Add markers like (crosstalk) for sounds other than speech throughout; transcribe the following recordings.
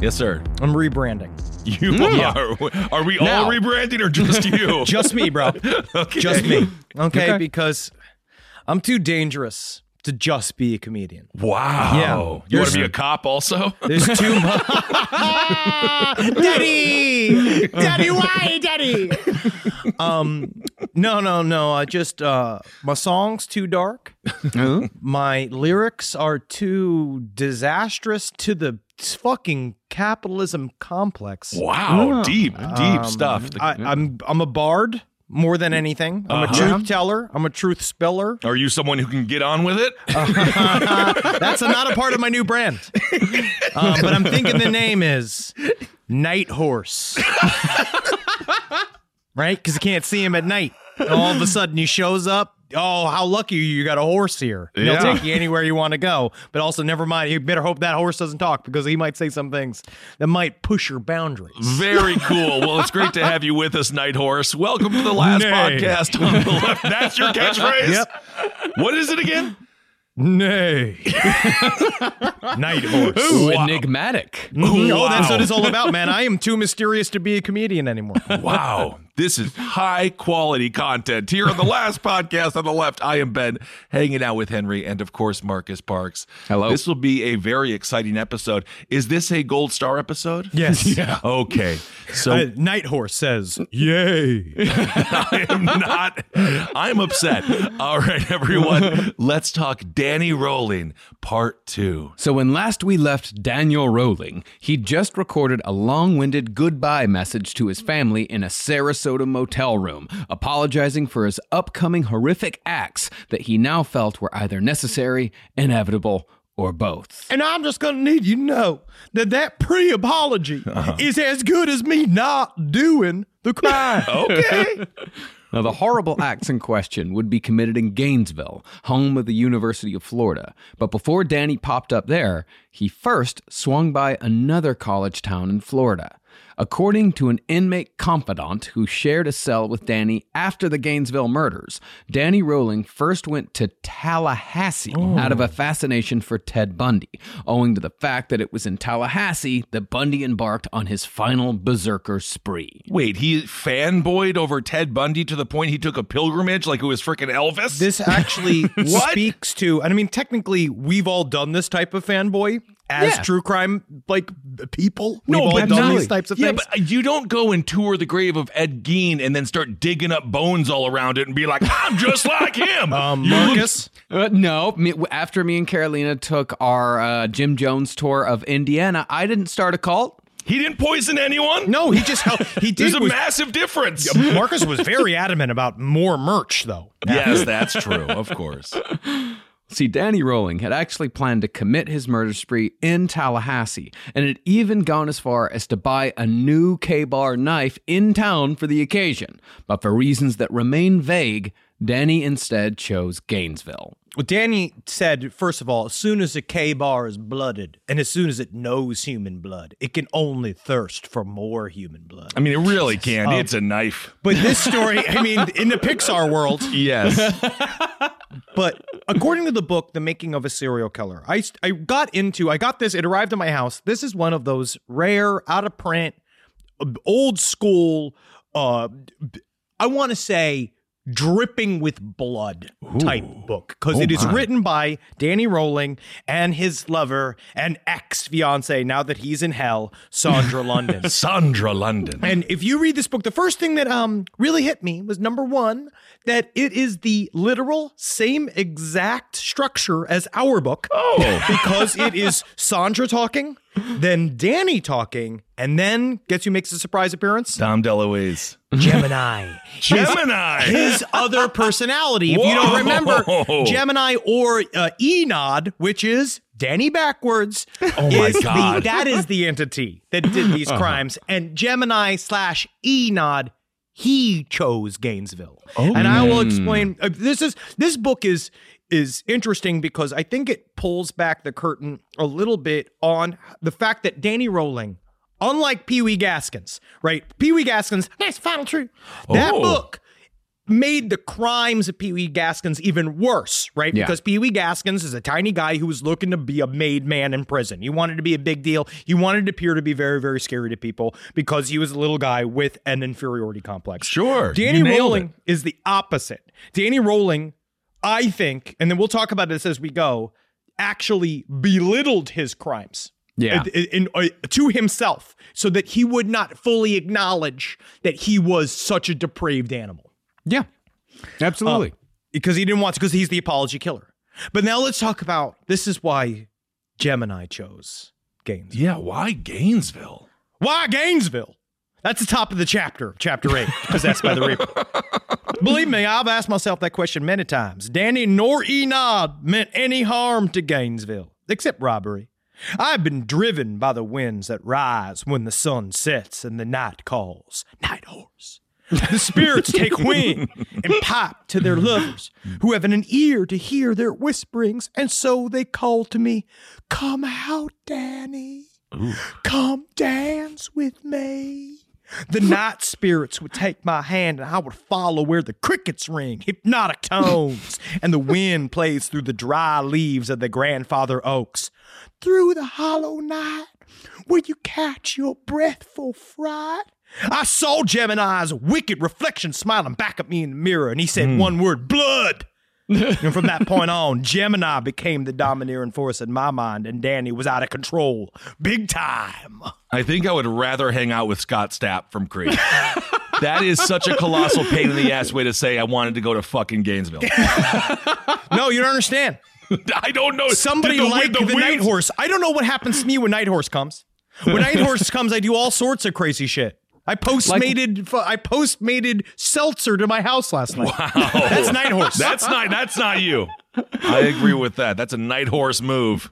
Yes, sir. I'm rebranding. You are. Are we Now- all rebranding or just you? (laughs) Just me, bro. (laughs) Okay. Just me. Okay, Okay. because I'm too dangerous to just be a comedian. Wow. Yeah. You want to be a cop also? There's (laughs) too much. Daddy, Daddy, why, Daddy? Um, no, no, no. I just uh, my songs too dark. My lyrics are too disastrous to the fucking capitalism complex. Wow. Deep, deep Um, stuff. I, I'm I'm a bard more than anything. I'm Uh-huh. a truth teller. I'm a truth spiller. Are you someone who can get on with it? (laughs) That's not a part of my new brand. (laughs) Um, but I'm thinking the name is Night Horse. (laughs) right? Because you can't see him at night. All of a sudden he shows up. Oh, how lucky you you got a horse here. He'll Yeah. take you anywhere you want to go. But also, never mind. You better hope that horse doesn't talk because he might say some things that might push your boundaries. Very cool. Well, it's great to have you with us, Night Horse. Welcome to the last Nay. podcast on the left. That's your catchphrase? Yep. What is it again? Nay. (laughs) Night Horse. Ooh, enigmatic. Mhm. Oh, Wow. that's what it's all about, man. I am too mysterious to be a comedian anymore. Wow. This is high quality content. Here on the last (laughs) podcast on the left, I am Ben, hanging out with Henry and, of course, Marcus Parks. Hello. This will be a very exciting episode. Is this a gold star episode? Yes. (laughs) Yeah. Okay. So (laughs) Uh, Night Horse says, "Yay!" I am not. I'm upset. All right, everyone. Let's talk Danny Rolling, part two. So when last we left Daniel Rolling, he just recorded a long-winded goodbye message to his family in a Sarasota motel room, apologizing for his upcoming horrific acts that he now felt were either necessary, inevitable, or both. And I'm just gonna need you to know that that pre-apology uh-huh. is as good as me not doing the crime. (laughs) Okay. Now, the horrible acts in question would be committed in Gainesville, home of the University of Florida. But before Danny popped up there, he first swung by another college town in Florida. According to an inmate confidant who shared a cell with Danny after the Gainesville murders, Danny Rolling first went to Tallahassee oh. out of a fascination for Ted Bundy, owing to the fact that it was in Tallahassee that Bundy embarked on his final berserker spree. Wait, he fanboyed over Ted Bundy to the point he took a pilgrimage like it was freaking Elvis? This actually (laughs) speaks to, and I mean, technically, we've all done this type of fanboy as Yeah. true crime like people. We've all but done not- these types of yeah, things. but you don't go and tour the grave of Ed Gein and then start digging up bones all around it and be like, I'm just (laughs) like him. um, Marcus, Uh, no, me, after me and Carolina took our uh, Jim Jones tour of Indiana, I didn't start a cult. he didn't poison anyone. no, he just held, he (laughs) There's a was- massive difference. Marcus was very adamant about more merch, though. yes, that's true. Of course. (laughs) See, Danny Rolling had actually planned to commit his murder spree in Tallahassee and had even gone as far as to buy a new Ka-Bar knife in town for the occasion. But for reasons that remain vague, Danny instead chose Gainesville. Well, Danny said, first of all, as soon as a Ka-Bar is blooded, and as soon as it knows human blood, it can only thirst for more human blood. I mean, it really can. it's a knife. But this story, I mean, (laughs) in the Pixar world, Yes. but according to the book, The Making of a Serial Killer, I, I got into, I got this, it arrived at my house. This is one of those rare, out of print, uh, old school, uh, I want to say, dripping with blood type book because Oh it is my. written by Danny Rolling and his lover and ex fiance, now that he's in hell, Sandra London. (laughs) Sandra London. And if you read this book, the first thing that um really hit me was number one that it is the literal same exact structure as our book. Oh. (laughs) because it is Sandra talking, then Danny talking, and then guess who makes a surprise appearance? Tom DeLuise. Gemini. (laughs) Gemini. His other personality, if you don't remember, (laughs) Gemini or uh, Ennad, which is Danny backwards. Oh my is the- God. that is the entity that did these crimes. And Gemini slash Ennad, he chose Gainesville. and I will explain. uh, this is this book is is interesting because I think it pulls back the curtain a little bit on the fact that Danny Rolling. Unlike Pee Wee Gaskins, right? Pee Wee Gaskins, that's final truth. That Oh. book made the crimes of Pee Wee Gaskins even worse, right? Yeah. Because Pee Wee Gaskins is a tiny guy who was looking to be a made man in prison. He wanted to be a big deal. He wanted to appear to be very, very scary to people because he was a little guy with an inferiority complex. Sure, Danny Rolling is the opposite. Danny Rolling, I think, and then we'll talk about this as we go, actually belittled his crimes. Yeah. in- in- uh, to himself, so that he would not fully acknowledge that he was such a depraved animal Yeah, absolutely. Um, because he didn't want to because he's the apology killer. But now let's talk about this is why Gemini chose Gainesville. Yeah, why Gainesville? Why Gainesville? That's the top of the chapter, chapter eight, (laughs) possessed by the Reaper. Believe me, I've asked myself that question many times. Danny nor Ennad meant any harm to Gainesville, except robbery. I've been driven by the winds that rise when the sun sets and the night calls. Night horse. The spirits take (laughs) wing and pipe to their lovers who have an ear to hear their whisperings, and so they call to me, Come out, Danny. Come dance with me. The night spirits would take my hand and I would follow where the crickets ring, hypnotic tones, and the wind plays through the dry leaves of the grandfather oaks. Through the hollow night, where you catch your breath full fright. I saw Gemini's wicked reflection smiling back at me in the mirror, and he said hmm. one word blood. (laughs) and from that point on, Gemini became the domineering force in my mind, and Danny was out of control. Big time. I think I would rather hang out with Scott Stapp from Creed. (laughs) that is such a colossal pain in the ass way to say I wanted to go to fucking Gainesville. (laughs) No, you don't understand. I don't know. Somebody the, like the, the Night Horse. I don't know what happens to me when Night Horse comes. When Night Horse comes, I do all sorts of crazy shit. I postmated I postmated seltzer to my house last night. Wow. That's Night Horse. That's not. That's not you. I agree with that. That's a night horse move.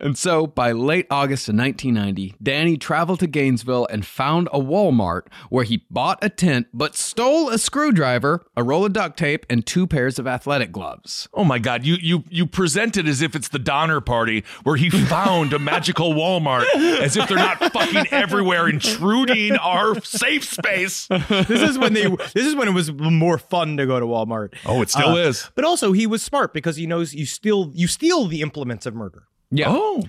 And so, by late August of 1990, Danny traveled to Gainesville and found a Walmart where he bought a tent but stole a screwdriver, a roll of duct tape, and two pairs of athletic gloves. Oh my God! You you you present it as if it's the Donner Party where he found a magical Walmart, as if they're not fucking everywhere, intruding our safe space. this is when they this is when it was more fun to go to Walmart. Oh, it still Uh, is. But also he was smart because he knows you steal you steal the implements of murder. Yeah. Oh,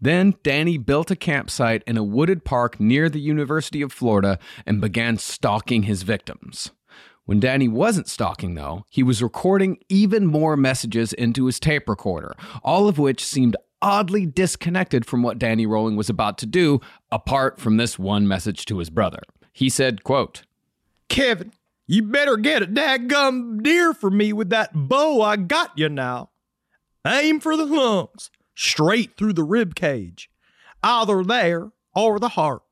Then Danny built a campsite in a wooded park near the University of Florida and began stalking his victims. When Danny wasn't stalking, though, he was recording even more messages into his tape recorder, all of which seemed oddly disconnected from what Danny Rolling was about to do, apart from this one message to his brother. He said, quote, Kevin, you better get a dadgum deer for me with that bow I got you now. Aim for the lungs, straight through the rib cage, either there or the heart.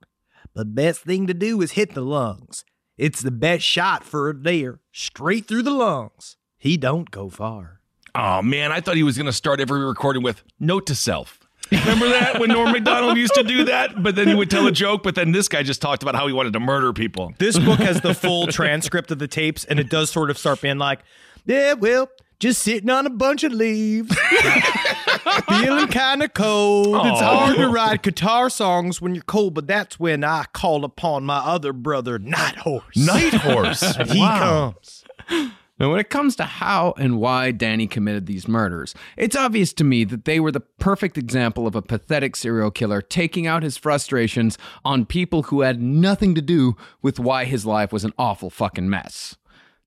The best thing to do is hit the lungs. It's the best shot for a deer, straight through the lungs. He don't go far. Oh man, I thought he was going to start every recording with note to self. Remember that when Norm Macdonald used to do that? But then he would tell a joke, but then this guy just talked about how he wanted to murder people. This book has the full (laughs) transcript of the tapes, and it does sort of start being like, yeah, well, just sitting on a bunch of leaves, (laughs) feeling kind of cold. It's hard to write guitar songs when you're cold, but that's when I call upon my other brother, Night Horse. Night Horse. (laughs) He Wow. comes. Now, when it comes to how and why Danny committed these murders, it's obvious to me that they were the perfect example of a pathetic serial killer taking out his frustrations on people who had nothing to do with why his life was an awful fucking mess.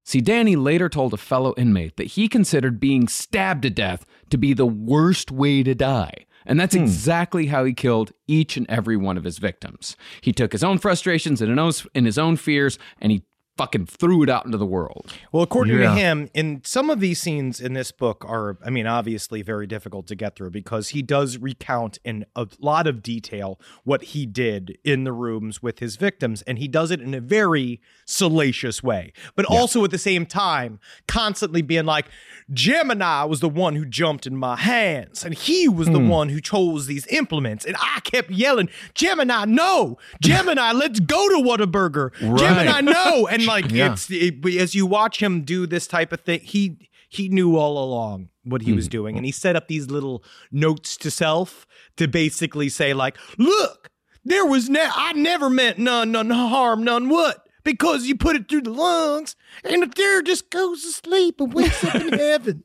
See, Danny later told a fellow inmate that he considered being stabbed to death to be the worst way to die. And that's hmm. exactly how he killed each and every one of his victims. He took his own frustrations and his- and his own fears and he fucking threw it out into the world. Well, according Yeah. to him, in some of these scenes in this book are, I mean, obviously very difficult to get through because he does recount in a lot of detail what he did in the rooms with his victims, and he does it in a very salacious way, but also at the same time, constantly being like, Gemini was the one who jumped in my hands, and he was the hmm. one who chose these implements, and I kept yelling, Gemini, no, Gemini, let's go to Whataburger, Gemini, no, and like Yeah. it's it, as you watch him do this type of thing, he he knew all along what he was hmm. doing, and he set up these little notes to self to basically say like, "Look, there was ne- I never meant none, none harm, none what." Because you put it through the lungs, and the deer just goes to sleep and wakes up in (laughs) heaven.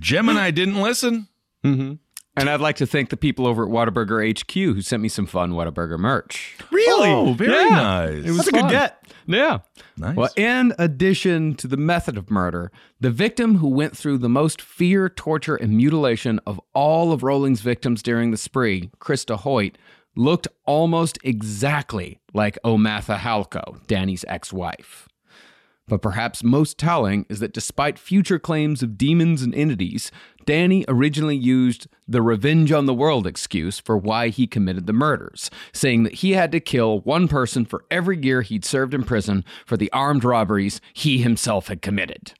Gemini didn't listen. Mm-hmm. And I'd like to thank the people over at Whataburger HQ who sent me some fun Whataburger merch. Really? Oh, very Yeah. nice. It was That's a good fun. get. Yeah. Nice. Well, in addition to the method of murder, the victim who went through the most fear, torture, and mutilation of all of Rolling's victims during the spree, Christa Hoyt, looked almost exactly like O'Mather Halko, Danny's ex wife. But perhaps most telling is that despite future claims of demons and entities, Danny originally used the revenge on the world excuse for why he committed the murders, saying that he had to kill one person for every year he'd served in prison for the armed robberies he himself had committed.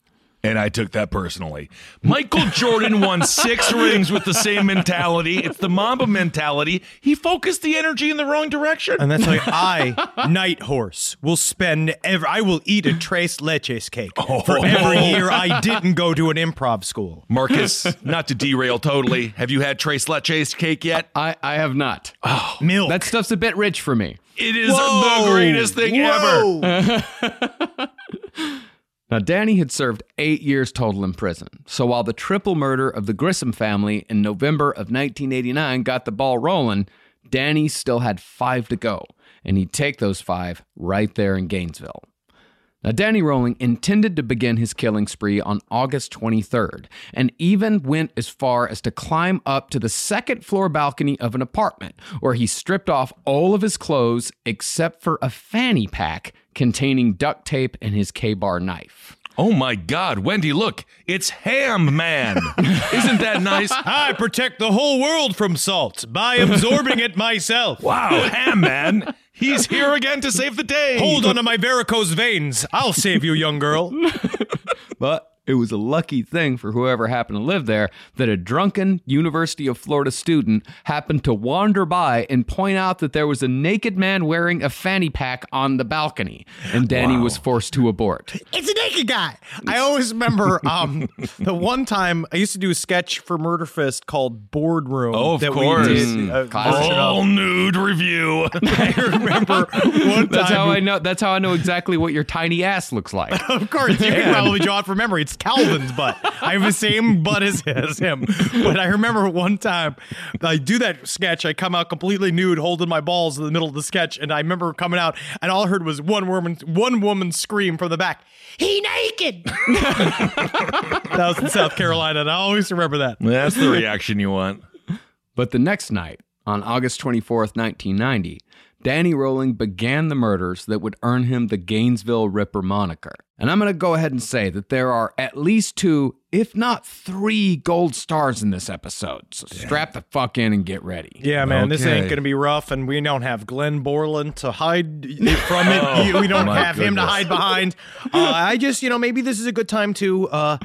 And I took that personally. Michael Jordan won (laughs) six rings with the same mentality. It's the Mamba mentality. He focused the energy in the wrong direction. And that's like (laughs) I, Night Horse, will spend every. I will eat a tres leches cake oh. for every year I didn't go to an improv school. Marcus, not to derail totally. Have you had tres leches cake yet? I, I have not. Oh. Milk. That stuff's a bit rich for me. It is Whoa. the greatest thing ever. (laughs) Now, Danny had served eight years total in prison. So while the triple murder of the Grissom family in November of 1989 got the ball rolling, Danny still had five to go, and he'd take those five right there in Gainesville. Now, Danny Rolling intended to begin his killing spree on August 23rd, and even went as far as to climb up to the second floor balcony of an apartment, where he stripped off all of his clothes except for a fanny pack containing duct tape and his Ka-Bar knife. Oh my God, Wendy, look, it's Ham Man. (laughs) Isn't that nice? I protect the whole world from salt by absorbing it myself. (laughs) Wow, Ham Man. He's here again to save the day. Hold on to my varicose veins. I'll save you, young girl. (laughs) But it was a lucky thing for whoever happened to live there that a drunken University of Florida student happened to wander by and point out that there was a naked man wearing a fanny pack on the balcony, and Danny was forced to abort. It's a naked guy. I always remember um, (laughs) the one time I used to do a sketch for Murder Fist called Boardroom. Oh, of that course. We did, uh, Classic. version of. All nude review. (laughs) I remember one time. That's how I know. That's how I know exactly what your tiny ass looks like. (laughs) Of course, you can probably draw it from memory. It's Calvin's butt. I have the same butt as, as him. But I remember one time I do that sketch. I come out completely nude, holding my balls in the middle of the sketch, and I remember coming out, and all I heard was one woman, one woman scream from the back. He naked. (laughs) that was in South Carolina, and I always remember that. That's the reaction you want. But the next night, on August 24th, 1990, Danny Rolling began the murders that would earn him the Gainesville Ripper moniker. And I'm going to go ahead and say that there are at least two, if not three, gold stars in this episode. So strap the fuck in and get ready. Yeah, man, this ain't gonna be rough, and we don't have Glenn Borland to hide from it. (laughs) we don't my have him to hide behind. Uh, I just, you know, maybe this is a good time to uh,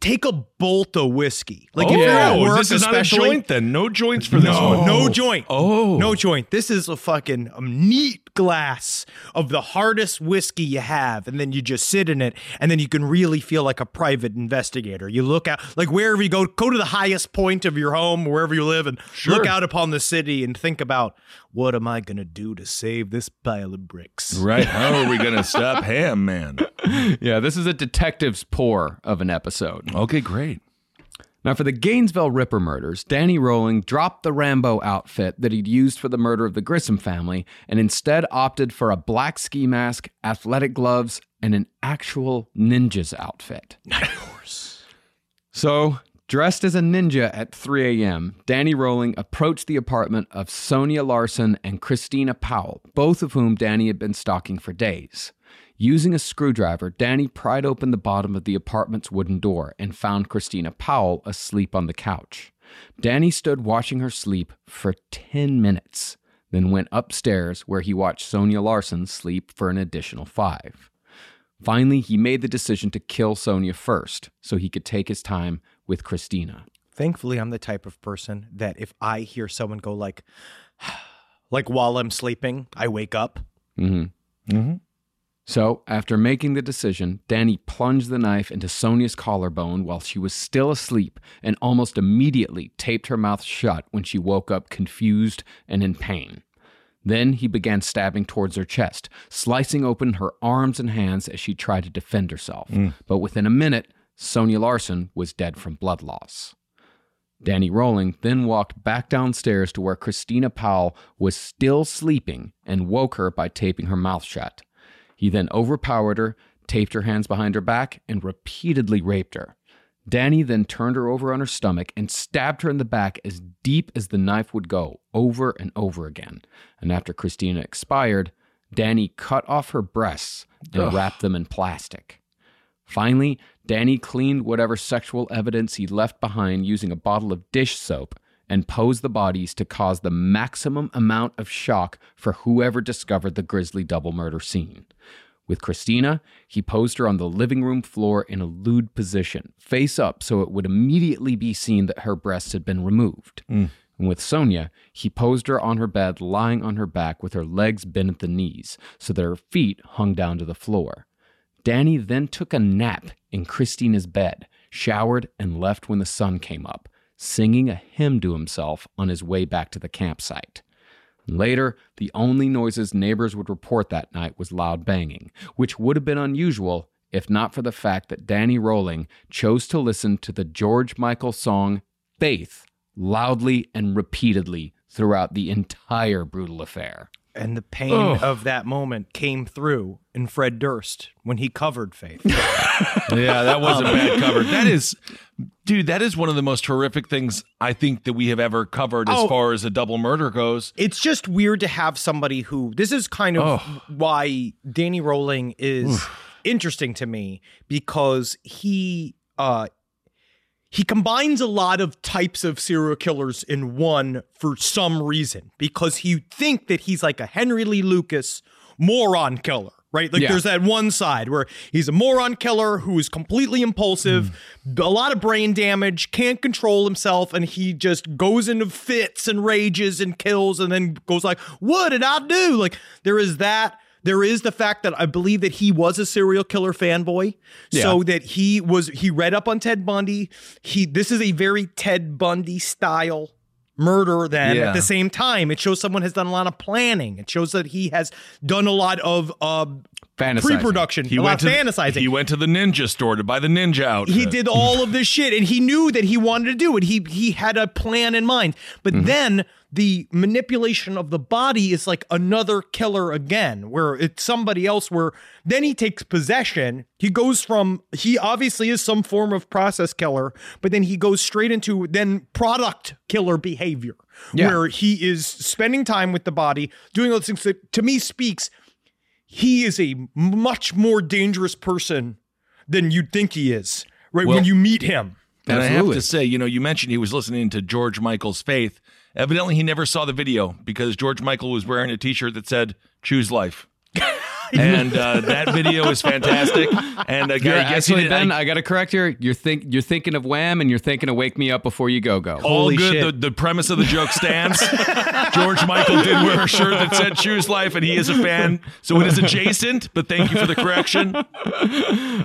take a bolt of whiskey. Like oh, if you're at work, this is not a joint then. No joints for this no, one. no oh. joint. Oh. no joint. This is a fucking neat glass of the hardest whiskey you have, and then you just sit in it, and then you can really feel like a private investigator. You look out, like wherever you go, go to the highest point of your home, wherever you live, and look out upon the city and think about what am I gonna do to save this pile of bricks. Right. (laughs) How are we going to stop Ham Man? (laughs) Yeah, this is a detective's pour of an episode. Okay, great. Now, for the Gainesville Ripper murders, Danny Rolling dropped the Rambo outfit that he'd used for the murder of the Grissom family and instead opted for a black ski mask, athletic gloves, and an actual ninja's outfit. (laughs) Night horse. So, dressed as a ninja at 3 a.m., Danny Rolling approached the apartment of Sonja Larson and Christina Powell, both of whom Danny had been stalking for days. Using a screwdriver, Danny pried open the bottom of the apartment's wooden door and found Christina Powell asleep on the couch. Danny stood watching her sleep for 10 minutes, then went upstairs where he watched Sonja Larson sleep for an additional five. Finally, he made the decision to kill Sonja first so he could take his time with Christina. Thankfully, I'm the type of person that if I hear someone go like, (sighs) like while I'm sleeping, I wake up. Mm-hmm. So, after making the decision, Danny plunged the knife into Sonja's collarbone while she was still asleep and almost immediately taped her mouth shut when she woke up confused and in pain. Then he began stabbing towards her chest, slicing open her arms and hands as she tried to defend herself. Mm. But within a minute, Sonja Larson was dead from blood loss. Danny Rolling then walked back downstairs to where Christina Powell was still sleeping and woke her by taping her mouth shut. He then overpowered her, taped her hands behind her back, and repeatedly raped her. Danny then turned her over on her stomach and stabbed her in the back as deep as the knife would go, over and over again. And after Christina expired, Danny cut off her breasts and wrapped them in plastic. Finally, Danny cleaned whatever sexual evidence he left behind using a bottle of dish soap and posed the bodies to cause the maximum amount of shock for whoever discovered the grisly double murder scene. With Christina, he posed her on the living room floor in a lewd position, face up so it would immediately be seen that her breasts had been removed. Mm. And with Sonja, he posed her on her bed, lying on her back with her legs bent at the knees, so that her feet hung down to the floor. Danny then took a nap in Christina's bed, showered, and left when the sun came up, singing a hymn to himself on his way back to the campsite. Later, the only noises neighbors would report that night was loud banging, which would have been unusual if not for the fact that Danny Rolling chose to listen to the George Michael song Faith loudly and repeatedly throughout the entire brutal affair. And the pain of that moment came through in Fred Durst when he covered Faith. (laughs) Yeah, that was a bad cover. That is, dude, that is one of the most horrific things I think that we have ever covered as Oh. far as a double murder goes. it's just weird to have somebody who this is kind of why Danny Rolling is interesting to me because he uh he combines a lot of types of serial killers in one for some reason because you think that he's like a Henry Lee Lucas moron killer right? Like Yeah. there's that one side where he's a moron killer who is completely impulsive hmm. a lot of brain damage can't control himself and he just goes into fits and rages and kills and then goes like what did i do? Like there is that there is the fact that I believe that he was a serial killer fanboy. So that he was he read up on Ted Bundy. He this is a very Ted Bundy style murder then Yeah. at the same time it shows someone has done a lot of planning it shows that he has done a lot of uh. Pre-production. He went to fantasizing. He went to the ninja store to buy the ninja outfit. he did all of this shit and he knew that he wanted to do it. He he had a plan in mind. But mm-hmm. then the manipulation of the body is like another killer again where it's somebody else where then he takes possession. He goes from he obviously is some form of process killer but then he goes straight into then product killer behavior Yeah. where he is spending time with the body doing all those things that to me speaks he is a much more dangerous person than you'd think he is right Well- when you meet him And I have Absolutely. to say, you know, you mentioned he was listening to George Michael's Faith. Evidently, he never saw the video because George Michael was wearing a T-shirt that said "Choose Life." (laughs) and uh, that video is fantastic. And uh, You're I guess he actually Ben, I- I, got to correct here. You're think you're thinking of Wham, and you're thinking of Wake Me Up Before You Go Go. all Holy good. shit. The, the premise of the joke stands. George Michael did wear a shirt that said "Choose Life," and he is a fan, so it is adjacent. But thank you for the correction.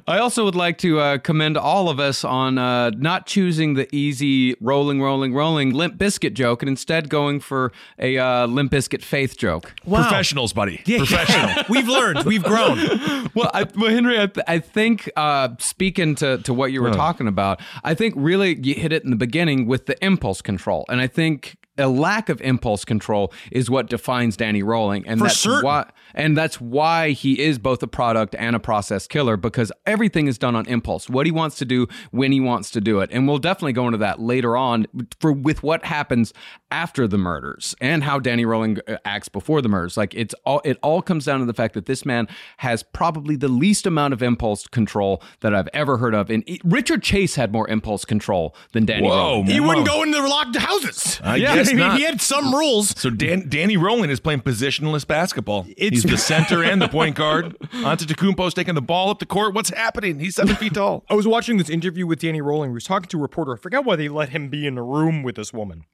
I also would like to uh, commend all of us on uh, not choosing the easy rolling, rolling, rolling Limp Bizkit joke, and instead going for a uh, Limp Bizkit faith joke. Professionals, buddy. Professional. We've learned. We've grown. (laughs) well, I, well, Henry, I, th- I think uh, speaking to, to what you were talking about, I think really you hit it in the beginning with the impulse control, and I think a lack of impulse control is what defines Danny Rolling, and For that's certain. why, and that's why he is both a product and a process killer because everything is done on impulse. What he wants to do when he wants to do it, and we'll definitely go into that later on for with what happens after the murders and how Danny Rolling uh, acts before the murders. Like it's all it all comes down to the fact that this man has probably the least amount of impulse control that I've ever heard of. And Richard Chase had more impulse control than Danny Whoa, Rolling. He wouldn't go into locked houses. I yeah, guess I mean, not. he had some rules. So Dan, Danny Rowland is playing positionless basketball. It's- He's the (laughs) center and the point guard. Antetokounmpo's taking the ball up the court. What's happening? He's seven feet tall. (laughs) I was watching this interview with Danny Rolling. He was talking to a reporter. I forgot why they let him be in a room with this woman,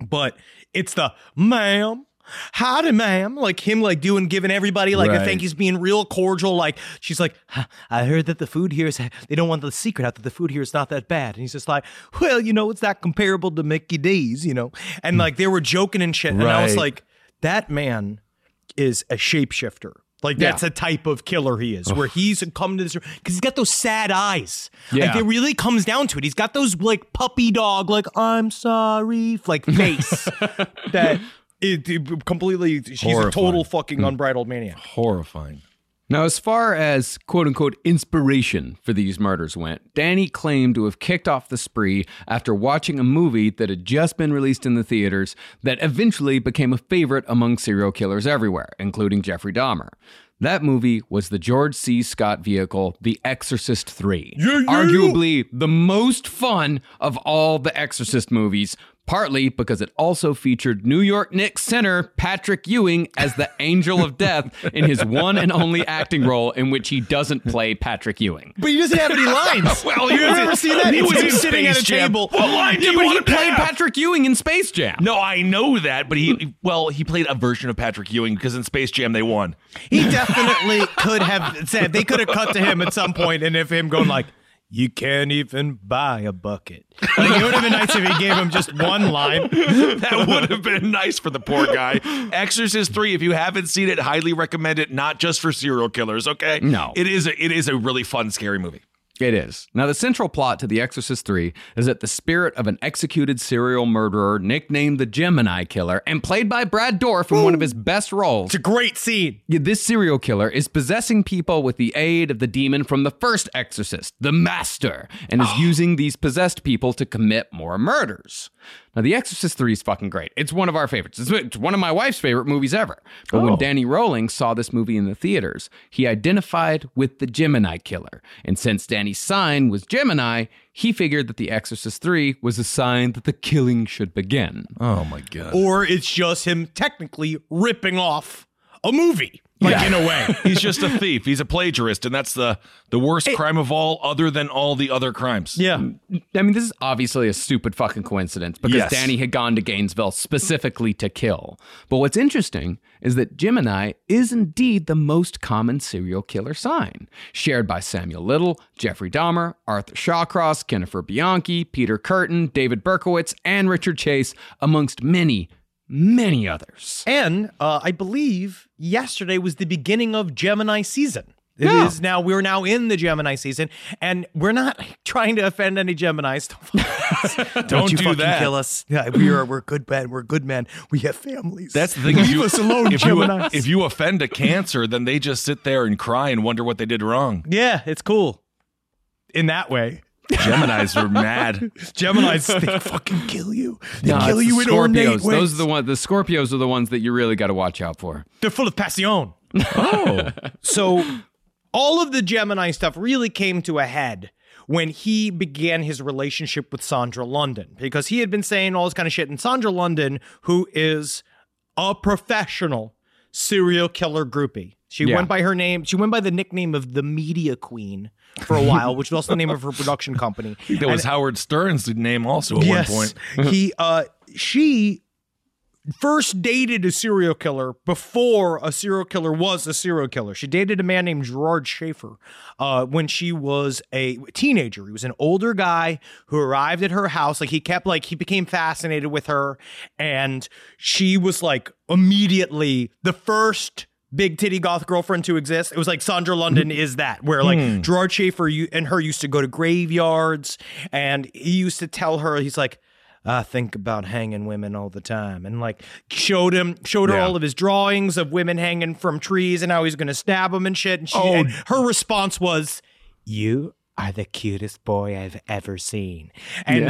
but it's the ma'am. Howdy, ma'am. Like him, like doing, giving everybody like I Right. think he's being real cordial. Like she's like, "Huh, I heard that the food here is. They don't want the secret out that the food here is not that bad. And he's just like, well, you know, it's not comparable to Mickey D's, you know. And like they were joking and shit. And I was like, that man is a shapeshifter. Like that's a type of killer he is, where he's come to this because he's got those sad eyes. Yeah. Like it really comes down to it. He's got those like puppy dog, like I'm sorry, like face (laughs) that it, it completely. She's a total fucking hmm. unbridled maniac. Horrifying. Now, as far as quote unquote inspiration for these murders went, Danny claimed to have kicked off the spree after watching a movie that had just been released in the theaters that eventually became a favorite among serial killers everywhere, including Jeffrey Dahmer. That movie was the George C. Scott vehicle, The Exorcist 3. Arguably the most fun of all the Exorcist movies, partly because it also featured New York Knicks center Patrick Ewing as the (laughs) Angel of Death in his one and only acting role in which he doesn't play Patrick Ewing. But he doesn't have any (laughs) lines. Well, you was ever seen that? he was him sitting at a Jam. table. What line do Yeah, you but he want to played have? Patrick Ewing in Space Jam. No, I know that, but he well, he played a version of Patrick Ewing because in Space Jam they won. He definitely could have said they could have cut to him at some point, and if him going like, "You can't even buy a bucket," like it would have been nice if he gave him just one line. (laughs) That would have been nice for the poor guy. Exorcist 3, if you haven't seen it, highly recommend it, not just for serial killers, okay? No. It is a, it is a really fun, scary movie. It is. Now, the central plot to The Exorcist 3 is that the spirit of an executed serial murderer, nicknamed the Gemini Killer, and played by Brad Dourif in one of his best roles, It's a great scene. This serial killer is possessing people with the aid of the demon from the first exorcist, the Master, and is oh. using these possessed people to commit more murders. Now, The Exorcist 3 is fucking great. It's one of our favorites. It's- It's one of my wife's favorite movies ever. But when oh. Danny Rolling saw this movie in the theaters, he identified with the Gemini killer. And since Danny's sign was Gemini, he figured that The Exorcist 3 was a sign that the killing should begin. Oh my god. Or it's just him technically ripping off a movie, like in a way. He's just a thief. He's a plagiarist, and that's the the worst crime of all, other than all the other crimes. Yeah. I mean, this is obviously a stupid fucking coincidence because Yes. Danny had gone to Gainesville specifically to kill. But what's interesting is that Gemini is indeed the most common serial killer sign, shared by Samuel Little, Jeffrey Dahmer, Arthur Shawcross, Jennifer Bianchi, Peter Kürten, David Berkowitz, and Richard Chase, amongst many, many others. And uh, I believe yesterday was the beginning of Gemini season. It is Yeah. now. We're now in the Gemini season, and we're not (laughs) trying to offend any Geminis. (laughs) Don't, Don't you do fucking that. kill us. Yeah, we are. We're good men. We're good men. We have families. That's the thing. Leave you, us alone, if you, Geminis. if you offend a cancer, then they just sit there and cry and wonder what they did wrong. yeah, it's cool. In that way, Geminis are mad. (laughs) Geminis they fucking kill you. They No, kill you the in ornate Scorpios. ways. Those are the ones. The Scorpios are the ones that you really got to watch out for. They're full of passion. Oh, (laughs) So all of the Gemini stuff really came to a head when he began his relationship with Sandra London because he had been saying all this kind of shit. And Sandra London, who is a professional serial killer groupie, She Yeah. went by her name. She went by the nickname of the Media Queen for a while, which was also the name of her production company. (laughs) That was Howard Stern's name also at yes, one point. (laughs) he uh she first dated a serial killer before a serial killer was a serial killer. She dated a man named Gerard Schaefer uh, when she was a teenager. He was an older guy who arrived at her house. Like he kept like he became fascinated with her, and she was like immediately the first. Big titty goth girlfriend to exist. It was like Sandra London mm-hmm. is that, where like hmm. Gerard Schaefer and her used to go to graveyards, and he used to tell her, he's like, I think about hanging women all the time, and like showed him showed her Yeah. all of his drawings of women hanging from trees and how he's gonna stab them and shit. And, she, Oh. and her response was, "You are the cutest boy I've ever seen," and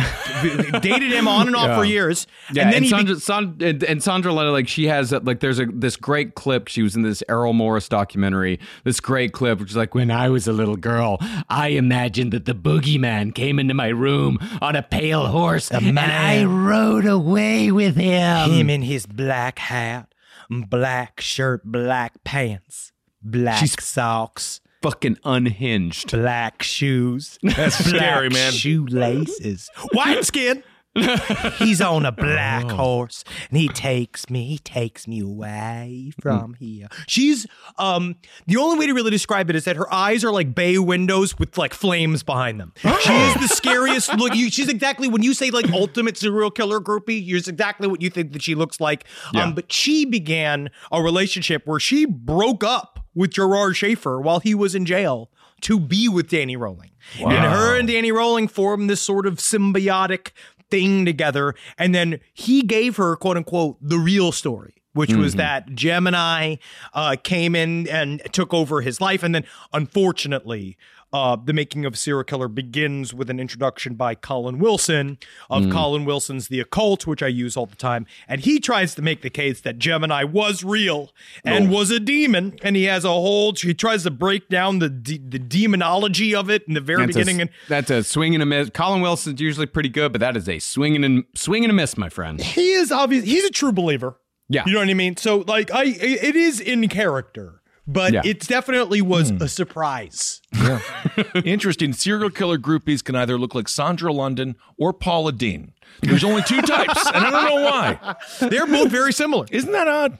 dated him on and off for (laughs) years. Yeah, and then and, he be- Sandra, and, and Sandra Letta, like she has that, like there's a this great clip. She was in this Errol Morris documentary. This great clip, which is like when I was a little girl, I imagined that the boogeyman came into my room on a pale horse, and I rode away with him. him in his black hat, black shirt, black pants, black She's- socks. Fucking unhinged. black shoes. (laughs) That's scary, man. Shoelaces. (laughs) White skin. (laughs) He's on a black horse and he takes me, he takes me away from here. She's um the only way to really describe it is that her eyes are like bay windows with like flames behind them. She is the scariest look. You, she's exactly when you say like ultimate serial killer groupie, you're exactly what you think that she looks like. Um, but she began a relationship where she broke up with Gerard Schaefer while he was in jail to be with Danny Rolling. And her and Danny Rolling formed this sort of symbiotic thing together. And then he gave her, quote unquote, the real story. Which was that Gemini uh, came in and took over his life. And then, unfortunately, uh, the making of Serial Killer begins with an introduction by Colin Wilson of Colin Wilson's The Occult, which I use all the time. And he tries to make the case that Gemini was real and was a demon. And he has a whole, he tries to break down the, de- the demonology of it in the very That's beginning. a, and that's a swing and a miss. Colin Wilson's usually pretty good, but that is a swing and swing and a miss, my friend. he is obvious, he's a true believer. Yeah. You know what I mean? So, like, I, it is in character. But Yeah. it definitely was hmm. a surprise. (laughs) Interesting. Serial killer groupies can either look like Sandra London or Paula Deen. There's only two types, and I don't know why. They're both very similar. Isn't that odd?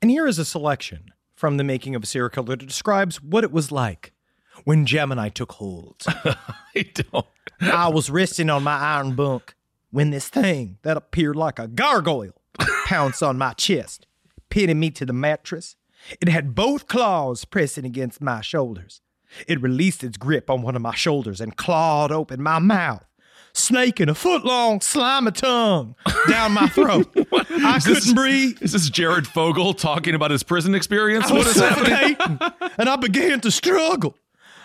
And here is a selection from the making of a serial killer that describes what it was like when Gemini took hold. (laughs) I don't. I was resting on my iron bunk when this thing that appeared like a gargoyle pounced on my chest, pinning me to the mattress. It had both claws pressing against my shoulders. It released its grip on one of my shoulders and clawed open my mouth, snaking a foot long slimy tongue down my throat. (laughs) I Is this- couldn't breathe. Is this Jared Fogle talking about his prison experience? I What is happening? and I began to struggle.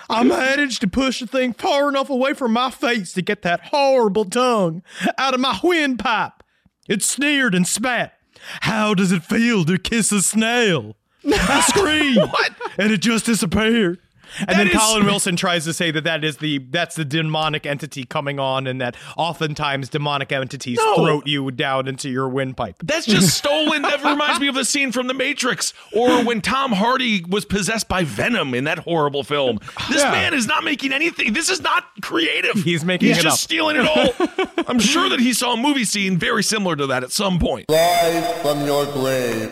I managed to push the thing far enough away from my face to get that horrible tongue out of my windpipe. It sneered and spat. How does it feel to kiss a snail? I screamed, (laughs) and it just disappeared. And then is- Colin Wilson tries to say that that is the that's the demonic entity coming on, and that oftentimes demonic entities No. throat you down into your windpipe. That's just stolen. That reminds me of the scene from The Matrix or when Tom Hardy was possessed by Venom in that horrible film. This man is not making anything. This is not creative. He's making He's it just up. stealing it all. I'm sure that he saw a movie scene very similar to that at some point. Live from your grave.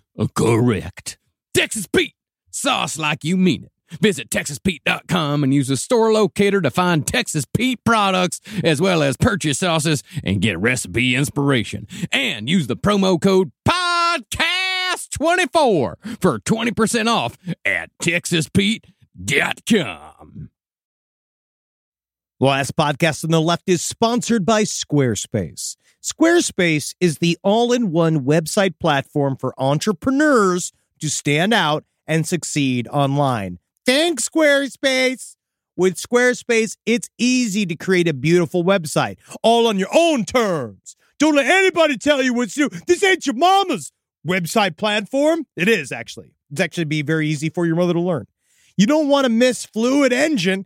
Oh, correct. Texas Pete, sauce like you mean it. Visit TexasPete.com and use the store locator to find Texas Pete products as well as purchase sauces and get recipe inspiration. And use the promo code PODCAST24 for 20% off at TexasPete.com. The last podcast on the left is sponsored by Squarespace. Squarespace is the all in one website platform for entrepreneurs to stand out and succeed online. Thanks, Squarespace. With Squarespace, it's easy to create a beautiful website, all on your own terms. Don't let anybody tell you what to do. This ain't your mama's website platform. It is, actually. It's actually be very easy for your mother to learn. You don't want to miss Fluid Engine.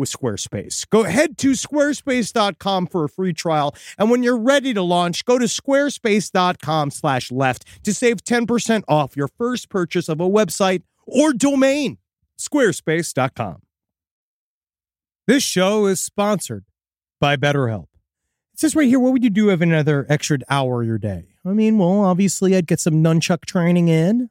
with Squarespace. Go head to squarespace.com for a free trial. And when you're ready to launch, go to squarespace.com slash left to save 10% off your first purchase of a website or domain. Squarespace.com. This show is sponsored by BetterHelp. It says right here, what would you do if another extra hour of your day? I mean, well, obviously I'd get some nunchuck training in.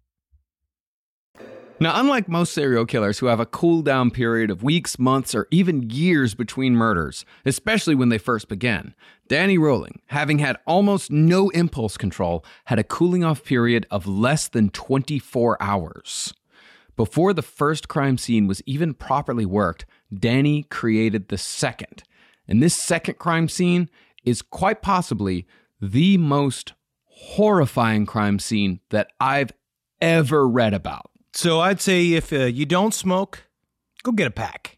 Now, unlike most serial killers who have a cool down period of weeks, months, or even years between murders, especially when they first begin, Danny Rolling, having had almost no impulse control, had a cooling off period of less than 24 hours. Before the first crime scene was even properly worked, Danny created the second. And this second crime scene is quite possibly the most horrifying crime scene that I've ever read about. So I'd say if uh, you don't smoke, go get a pack.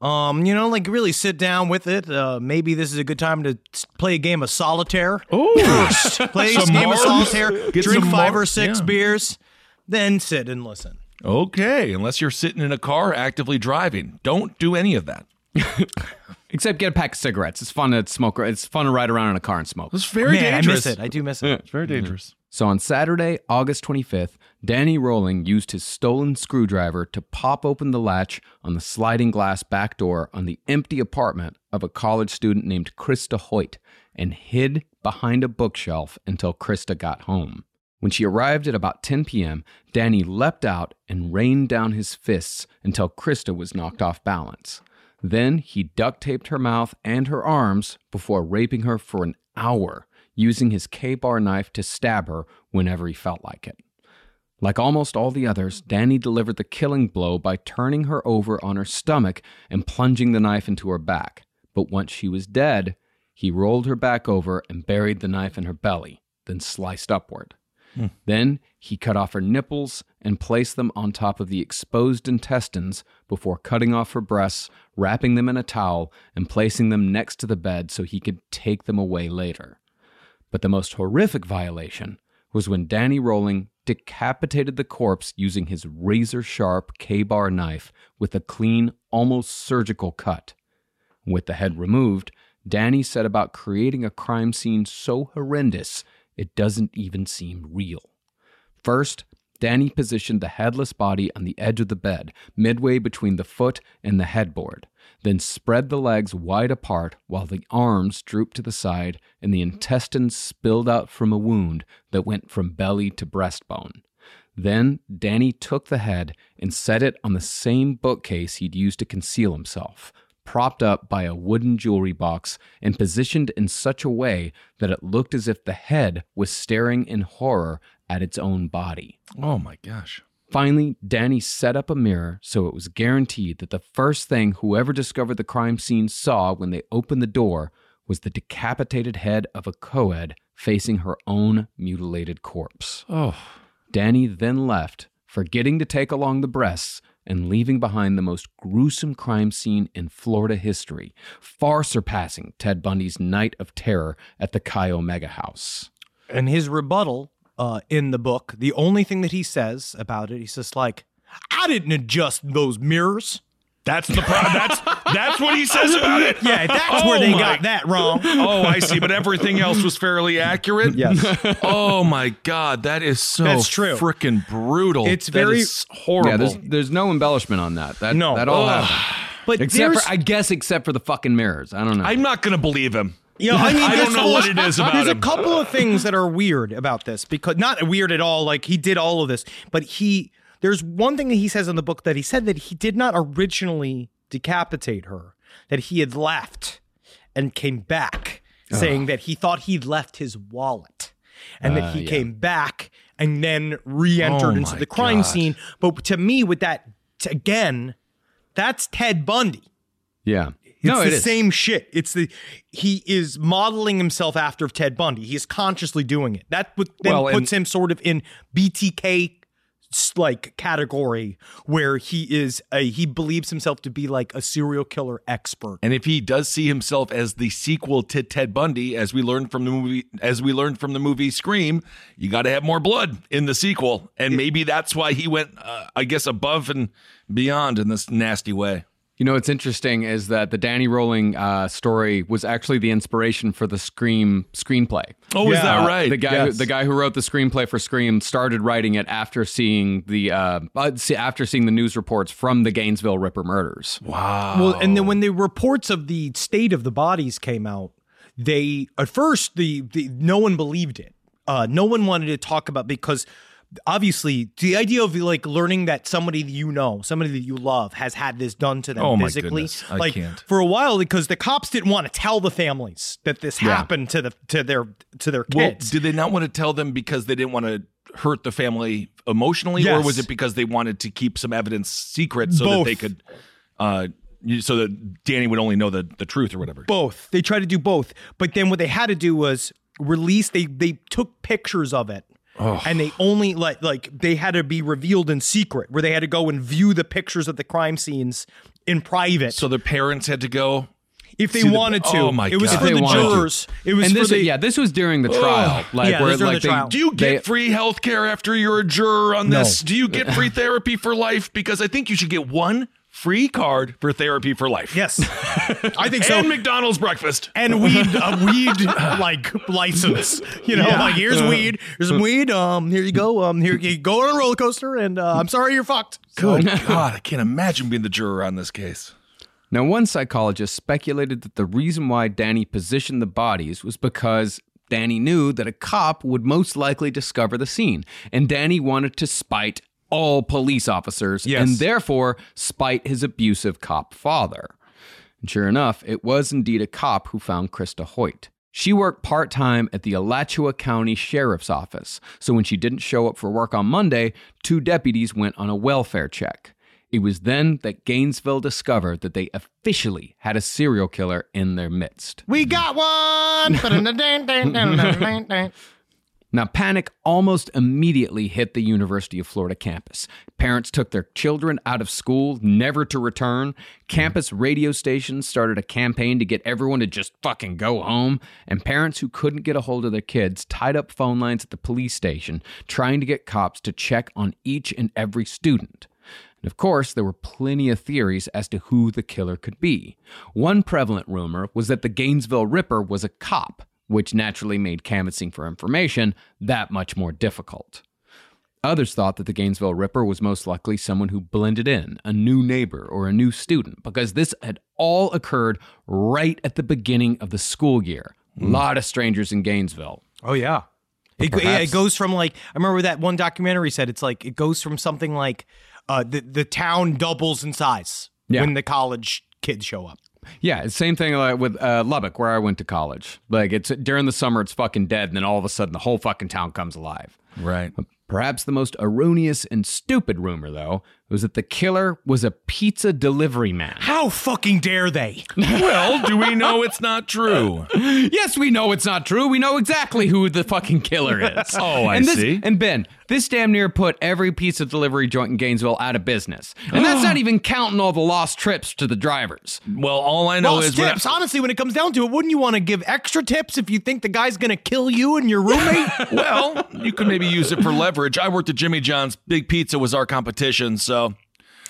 Um, you know, like really sit down with it. Uh, maybe this is a good time to play a game of solitaire. First, (laughs) play a Some game of solitaire. Get drink five Mars, or six yeah. beers, then sit and listen. Okay, unless you're sitting in a car actively driving, don't do any of that. (laughs) Except get a pack of cigarettes. It's fun to smoke. It's fun to ride around in a car and smoke. It's very Man, dangerous. I miss it. I do miss it. (laughs) It's very dangerous. So on Saturday, August 25th, Danny Rolling used his stolen screwdriver to pop open the latch on the sliding glass back door on the empty apartment of a college student named Christa Hoyt and hid behind a bookshelf until Christa got home. When she arrived at about 10 p.m., Danny leapt out and rained down his fists until Christa was knocked off balance. Then he duct taped her mouth and her arms before raping her for an hour, using his Ka-Bar knife to stab her whenever he felt like it. Like almost all the others, Danny delivered the killing blow by turning her over on her stomach and plunging the knife into her back. But once she was dead, he rolled her back over and buried the knife in her belly, then sliced upward. Hmm. Then he cut off her nipples and placed them on top of the exposed intestines before cutting off her breasts, wrapping them in a towel, and placing them next to the bed so he could take them away later. But the most horrific violation was when Danny Rolling decapitated the corpse using his razor sharp Ka-Bar knife with a clean, almost surgical cut. With the head removed, Danny set about creating a crime scene so horrendous it doesn't even seem real. First, Danny positioned the headless body on the edge of the bed, midway between the foot and the headboard, then spread the legs wide apart while the arms drooped to the side and the mm-hmm. intestines spilled out from a wound that went from belly to breastbone. Then Danny took the head and set it on the same bookcase he'd used to conceal himself, propped up by a wooden jewelry box and positioned in such a way that it looked as if the head was staring in horror at its own body. Oh my gosh. Finally, Danny set up a mirror so it was guaranteed that the first thing whoever discovered the crime scene saw when they opened the door was the decapitated head of a coed facing her own mutilated corpse. Oh. Danny then left, forgetting to take along the breasts and leaving behind the most gruesome crime scene in Florida history, far surpassing Ted Bundy's night of terror at the Chi Omega house. And his rebuttal uh, in the book, the only thing that he says about it, he's just like, I didn't adjust those mirrors. That's the pro- (laughs) that's that's what he says about it. Yeah, that's Oh where they my- got that wrong. Oh, I see. But everything else was fairly accurate. Yes. (laughs) oh my god, that is so That's true. freaking brutal. It's That very- is horrible. Yeah, there's there's no embellishment on that. That No. that all Ugh. happened. But Except for I guess except for the fucking mirrors. I don't know. I'm not gonna believe him. You know, (laughs) I mean, I don't there's know what it is about There's him. a couple of things that are weird about this because not weird at all. Like he did all of this, but he there's one thing that he says in the book that he said that he did not originally decapitate her, that he had left and came back, ah. saying that he thought he'd left his wallet, and that ah, he came back and then re-entered Oh into the crime God. scene. But to me, with that again, that's Ted Bundy. yeah. It's no, the it is. same shit. It's the he is modeling himself after Ted Bundy. He is consciously doing it. That then Well, puts him sort of in BTK like category where he is a he believes himself to be like a serial killer expert. And if he does see himself as the sequel to Ted Bundy, as we learned from the movie, as we learned from the movie Scream, you got to have more blood in the sequel, and maybe that's why he went, uh, I guess, above and beyond in this nasty way. You know, what's interesting is that the Danny Rolling uh, story was actually the inspiration for the Scream screenplay. Oh, is that right? The guy, who, the guy who wrote the screenplay for Scream, started writing it after seeing the uh, uh, after seeing the news reports from the Gainesville Ripper murders. wow. Well, and then when the reports of the state of the bodies came out, they at first the, the no one believed it. Uh, no one wanted to talk about because obviously the idea of like learning that somebody that you know, somebody that you love, has had this done to them Oh physically, like for a while, because the cops didn't want to tell the families that this happened to the to their to their Well, kids. did they not want to tell them because they didn't want to hurt the family emotionally, or was it because they wanted to keep some evidence secret so that they could, uh, so that Danny would only know the, the truth or whatever? both. They tried to do both, but then what they had to do was release. They they took pictures of it, and they only like like they had to be revealed in secret, where they had to go and view the pictures of the crime scenes in private So the parents had to go. if they see the- wanted to. Oh my it was God. for the they wanted to. jurors. It was and for this, the yeah, this was during the trial, like Yeah, where this during like the they- trial. Do you they- get free health care after you're a juror on this? Do you get free (clears throat) therapy for life? Because I think you should get one free card for therapy for life. Yes, (laughs) I think so. And McDonald's breakfast. and weed, a weed like license. You know, Yeah. like here's weed, here's some weed. Um, here you go. Um, here you go on a roller coaster, and uh, I'm sorry you're fucked. So, Good God, I can't imagine being the juror on this case. Now, one psychologist speculated that the reason why Danny positioned the bodies was because Danny knew that a cop would most likely discover the scene, and Danny wanted to spite all police officers Yes. and therefore spite his abusive cop father. And sure enough, it was indeed a cop who found Christa Hoyt. She worked part time at the Alachua County Sheriff's Office, so when she didn't show up for work on Monday, two deputies went on a welfare check. It was then that Gainesville discovered that they officially had a serial killer in their midst. we got one. (laughs) Now, panic almost immediately hit the University of Florida campus. Parents took their children out of school, never to return. Campus radio stations started a campaign to get everyone to just fucking go home. And parents who couldn't get a hold of their kids tied up phone lines at the police station, trying to get cops to check on each and every student. And of course, there were plenty of theories as to who the killer could be. One prevalent rumor was that the Gainesville Ripper was a cop, which naturally made canvassing for information that much more difficult. Others thought that the Gainesville Ripper was most likely someone who blended in, a new neighbor or a new student, because this had all occurred right at the beginning of the school year. A lot of strangers in Gainesville. Oh yeah. It, yeah, it goes from like I remember that one documentary said it's like it goes from something like uh, the the town doubles in size Yeah. when the college kids show up. Yeah, same thing like with uh, Lubbock, where I went to college. Like it's during the summer, it's fucking dead, and then all of a sudden, the whole fucking town comes alive. Right. Perhaps the most erroneous and stupid rumor, though, was that the killer was a pizza delivery man. How fucking dare they? Well, do we know it's not true? (laughs) yes, we know it's not true. We know exactly who the fucking killer is. (laughs) Oh, I and this, see. And Ben, this damn near put every pizza delivery joint in Gainesville out of business. And that's not even counting all the lost trips to the drivers. Well, all I know Lost is when I- tips. Honestly, when it comes down to it, wouldn't you want to give extra tips if you think the guy's gonna kill you and your roommate? (laughs) well, you could maybe use it for leverage. I worked at Jimmy John's. Big Pizza was our competition, so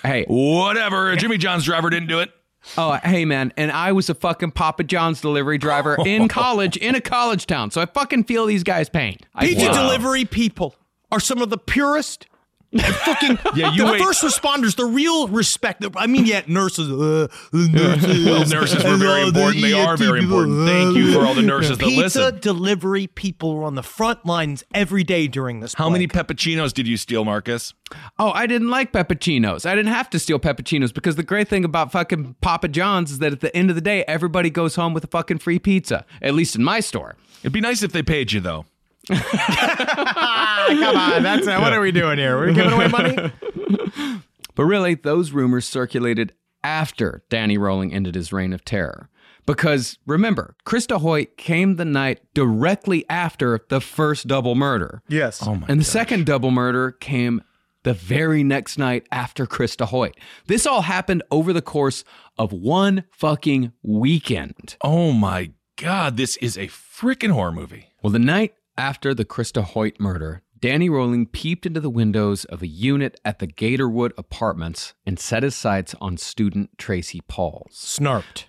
Hey, whatever. Jimmy John's driver didn't do it. Oh, hey, man. And I was a fucking Papa John's delivery driver in (laughs) college, in a college town. So I fucking feel these guys' pain. I Pizza do. delivery people are some of the purest. And fucking (laughs) Yeah, you the wait. first responders, the real respect. I mean, yet nurses, uh, (laughs) nurses. Well, nurses were very all the important. They are very people, important. Thank you for all the nurses that Pizza listen. delivery people are on the front lines every day during this. How many plague. peppuccinos did you steal, Marcus? Oh, I didn't like peppuccinos. I didn't have to steal peppuccinos because the great thing about fucking Papa John's is that at the end of the day, everybody goes home with a fucking free pizza. At least in my store. It'd be nice if they paid you, though. (laughs) Come on, that's what are we doing here? We're giving away money. (laughs) But really, those rumors circulated after Danny Rolling ended his reign of terror. Because remember, Christa Hoyt came the night directly after the first double murder. Yes. Oh my. And the second double murder came the very next night after Christa Hoyt. This all happened over the course of one fucking weekend. Oh my God! This is a freaking horror movie. Well, the night after the Christa Hoyt murder, Danny Rolling peeped into the windows of a unit at the Gatorwood Apartments and set his sights on student Tracy Paules. Snarped.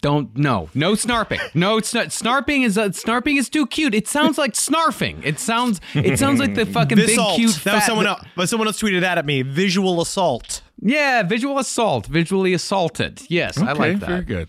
Don't no no snarping no sna- snarping is uh, snarping is too cute. It sounds like snarfing. It sounds it sounds like the fucking big Visalt. cute. that was someone else. But someone else tweeted that at me. Visual assault. Yeah, visual assault, visually assaulted. Yes, I like that. Very good.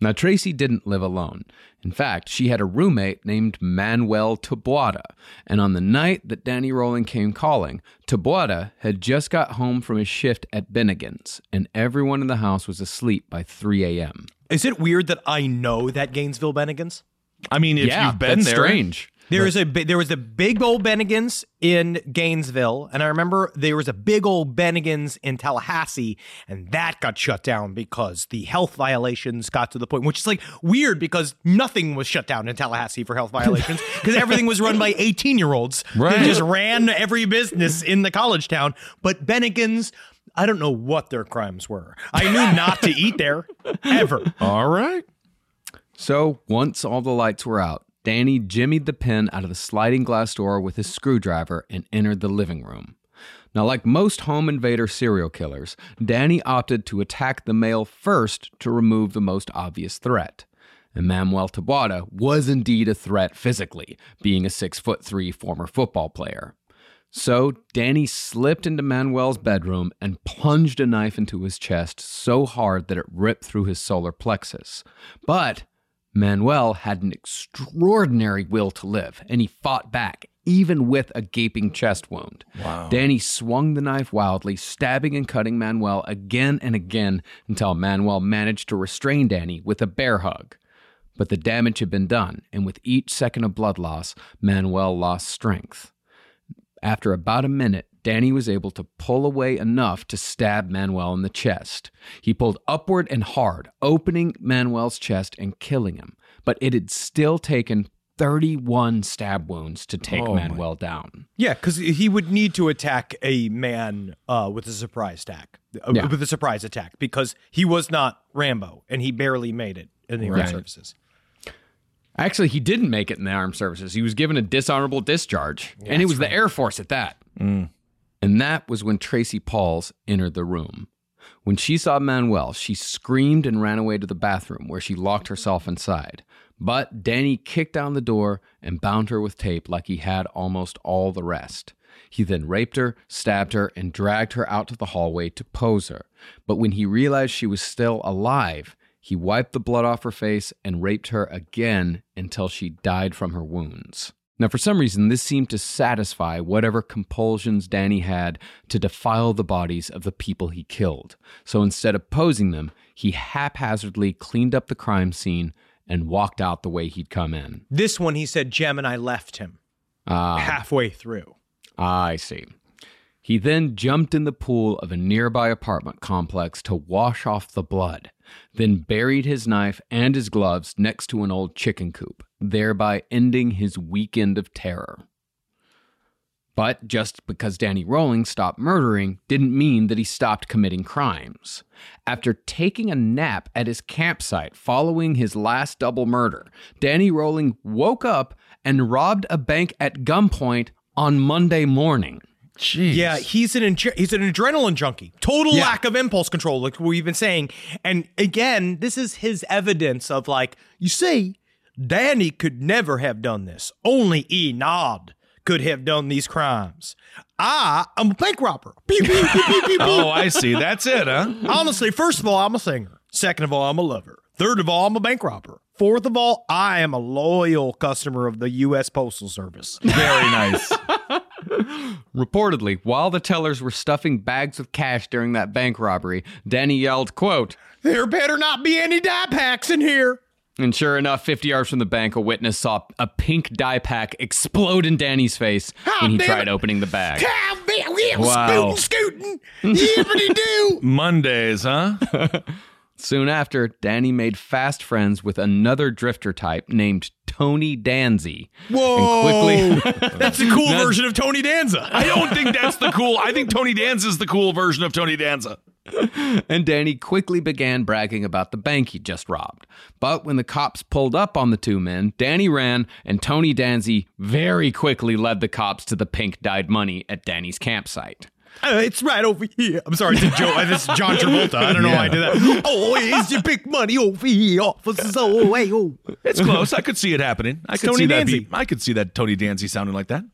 Now, Tracy didn't live alone. In fact, she had a roommate named Manuel Taboada. And on the night that Danny Rowland came calling, Taboada had just got home from his shift at Bennigan's, and everyone in the house was asleep by 3 a.m. Is it weird that I know that Gainesville Bennigan's? I mean, if yeah, you've been that's there, strange. There is a there was a big old Bennigan's in Gainesville, and I remember there was a big old Bennigan's in Tallahassee, and that got shut down because the health violations got to the point, which is like weird because nothing was shut down in Tallahassee for health violations (laughs) because everything was run by eighteen year olds Right. that just ran every business in the college town. But Bennigan's, I don't know what their crimes were. I knew not to eat there ever. all right. So, once all the lights were out, Danny jimmied the pin out of the sliding glass door with his screwdriver and entered the living room. Now, like most home invader serial killers, Danny opted to attack the male first to remove the most obvious threat. And Manuel Taboada was indeed a threat physically, being a six foot three former football player. So Danny slipped into Manuel's bedroom and plunged a knife into his chest so hard that it ripped through his solar plexus. But Manuel had an extraordinary will to live, and he fought back, even with a gaping chest wound. Wow. Danny swung the knife wildly, stabbing and cutting Manuel again and again until Manuel managed to restrain Danny with a bear hug. But the damage had been done, and with each second of blood loss, Manuel lost strength. After about a minute, Danny was able to pull away enough to stab Manuel in the chest. He pulled upward and hard, opening Manuel's chest and killing him, but it had still taken 31 stab wounds to take Oh, my- Manuel down. Yeah, because he would need to attack a man uh, with a surprise attack, uh, Yeah. with a surprise attack, because he was not Rambo and he barely made it in the armed Right. services. Actually, he didn't make it in the armed services. He was given a dishonorable discharge, and it was the Air Force at that. Mm. And that was when Tracy Paules entered the room. When she saw Manuel, she screamed and ran away to the bathroom where she locked herself inside. But Danny kicked down the door and bound her with tape like he had almost all the rest. He then raped her, stabbed her, and dragged her out to the hallway to pose her. But when he realized she was still alive, he wiped the blood off her face and raped her again until she died from her wounds. Now, for some reason, this seemed to satisfy whatever compulsions Danny had to defile the bodies of the people he killed. So instead of posing them, he haphazardly cleaned up the crime scene and walked out the way he'd come in. This one, he said, Gemini left him Ah, halfway through. I see. He then jumped in the pool of a nearby apartment complex to wash off the blood, then buried his knife and his gloves next to an old chicken coop, thereby ending his weekend of terror. But just because Danny Rolling stopped murdering didn't mean that he stopped committing crimes. After taking a nap at his campsite following his last double murder, Danny Rolling woke up and robbed a bank at gunpoint on Monday morning. Jeez. Yeah, he's an he's an adrenaline junkie. Total Yeah. lack of impulse control, like we've been saying. And again, this is his evidence of like, you see, Danny could never have done this. Only Ennad could have done these crimes. I am a bank robber. Oh, I see. That's it, huh? Honestly, first of all, I'm a singer. Second of all, I'm a lover. Third of all, I'm a bank robber. Fourth of all, I am a loyal customer of the U.S. Postal Service. Very nice. (laughs) Reportedly, while the tellers were stuffing bags of cash during that bank robbery, Danny yelled, quote, there better not be any die packs in here. And sure enough, 50 yards from the bank, a witness saw a pink dye pack explode in Danny's face ah, when he tried it. opening the bag. Cow, man, we have Wow. scooting, scooting. Yippity do. (laughs) Mondays, huh? (laughs) Soon after, Danny made fast friends with another drifter type named Tony Danzy. Whoa. And quickly, (laughs) That's a cool version of Tony Danza. I don't think that's the cool. I think Tony Danza is the cool version of Tony Danza. and Danny quickly began bragging about the bank he just robbed. But when the cops pulled up on the two men, Danny ran, and Tony Danzy very quickly led the cops to the pink dyed money at Danny's campsite. Uh, it's right over here. I'm sorry, it's a joke. This is John Travolta. I don't know why I did that. Oh, it's your big money over here, officers. Oh, hey, oh. It's close. I could see it happening. I could Tony see that. Be, I could see that Tony Danzy sounding like that.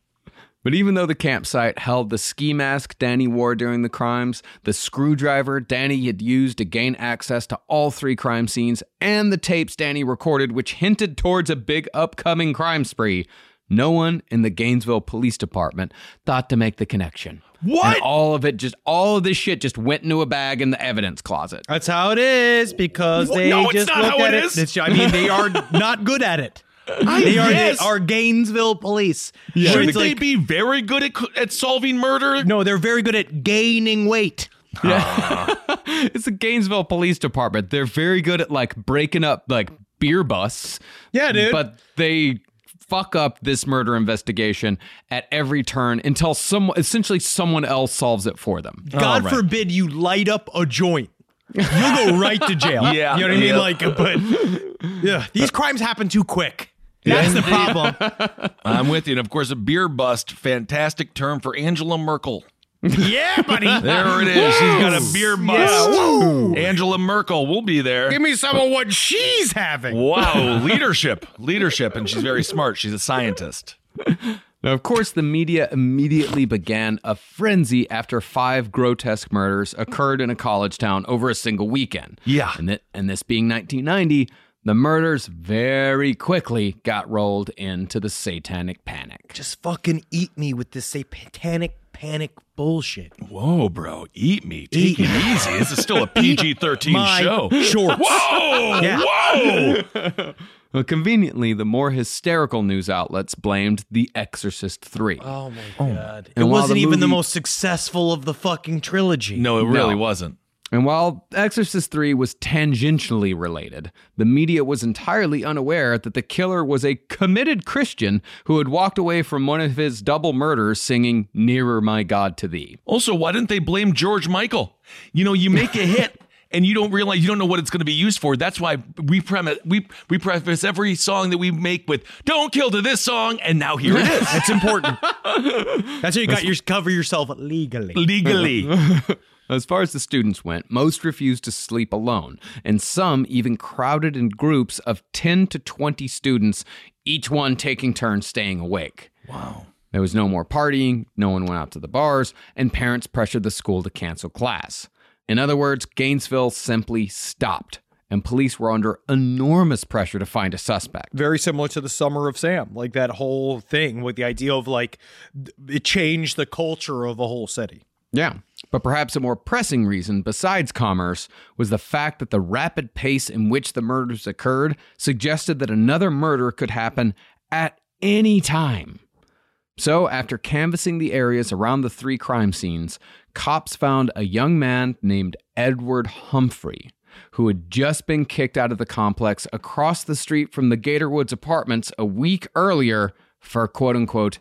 But even though the campsite held the ski mask Danny wore during the crimes, the screwdriver Danny had used to gain access to all three crime scenes, and the tapes Danny recorded, which hinted towards a big upcoming crime spree, no one in the Gainesville Police Department thought to make the connection. What? And all of it just, all of this shit just went into a bag in the evidence closet. That's how it is because they No, it's just not look how at it it. is. I mean, they are (laughs) not good at it. they are guess. they are Gainesville police. Where Shouldn't they like- be very good at, at solving murder? No, they're very good at gaining weight. (laughs) it's the Gainesville Police Department. They're very good at like breaking up like beer busts. Yeah, dude. But they fuck up this murder investigation at every turn until some essentially someone else solves it for them. God right. forbid you light up a joint. You'll go right to jail. (laughs) Yeah, You know what I mean? yeah. Like, but yeah, these crimes happen too quick. That's the problem. (laughs) I'm with you. And of course, a beer bust, fantastic term for Angela Merkel. Yeah, buddy. (laughs) There it is. She's got a beer bust. woo. Angela Merkel will be there. Give me some of what she's having. Wow, leadership, leadership, and she's very smart. She's a scientist. Now, of course, the media immediately began a frenzy after five grotesque murders occurred in a college town over a single weekend. Yeah. And, that, and this being 1990, the murders very quickly got rolled into the satanic panic. Just fucking eat me with this satanic panic bullshit. Whoa, bro, eat me. Take Eat it easy. This is still a PG thirteen show. shorts. Whoa, (laughs) Yeah. whoa. Well, conveniently, the more hysterical news outlets blamed The Exorcist 3. Oh my oh. god! It And while wasn't the even the most successful of the fucking trilogy. No, it really No. wasn't. And while Exorcist 3 was tangentially related, the media was entirely unaware that the killer was a committed Christian who had walked away from one of his double murders singing Nearer My God to Thee. Also, why didn't they blame George Michael? You know, you make a hit. (laughs) And you don't realize you don't know what it's going to be used for. That's why we premise we we preface every song that we make with "Don't kill to this song," and now here it is. That's important. That's how you got your cover yourself legally. legally. (laughs) As far as the students went, most refused to sleep alone, and some even crowded in groups of 10 to 20 students, each one taking turns staying awake. Wow. There was no more partying, no one went out to the bars, and parents pressured the school to cancel class. In other words, Gainesville simply stopped, and police were under enormous pressure to find a suspect. Very similar to the Summer of Sam, like that whole thing with the idea of like it changed the culture of a whole city. Yeah. But perhaps a more pressing reason, besides commerce, was the fact that the rapid pace in which the murders occurred suggested that another murder could happen at any time. So, after canvassing the areas around the three crime scenes, cops found a young man named Edward Humphrey, who had just been kicked out of the complex across the street from the Gator Woods apartments a week earlier for quote unquote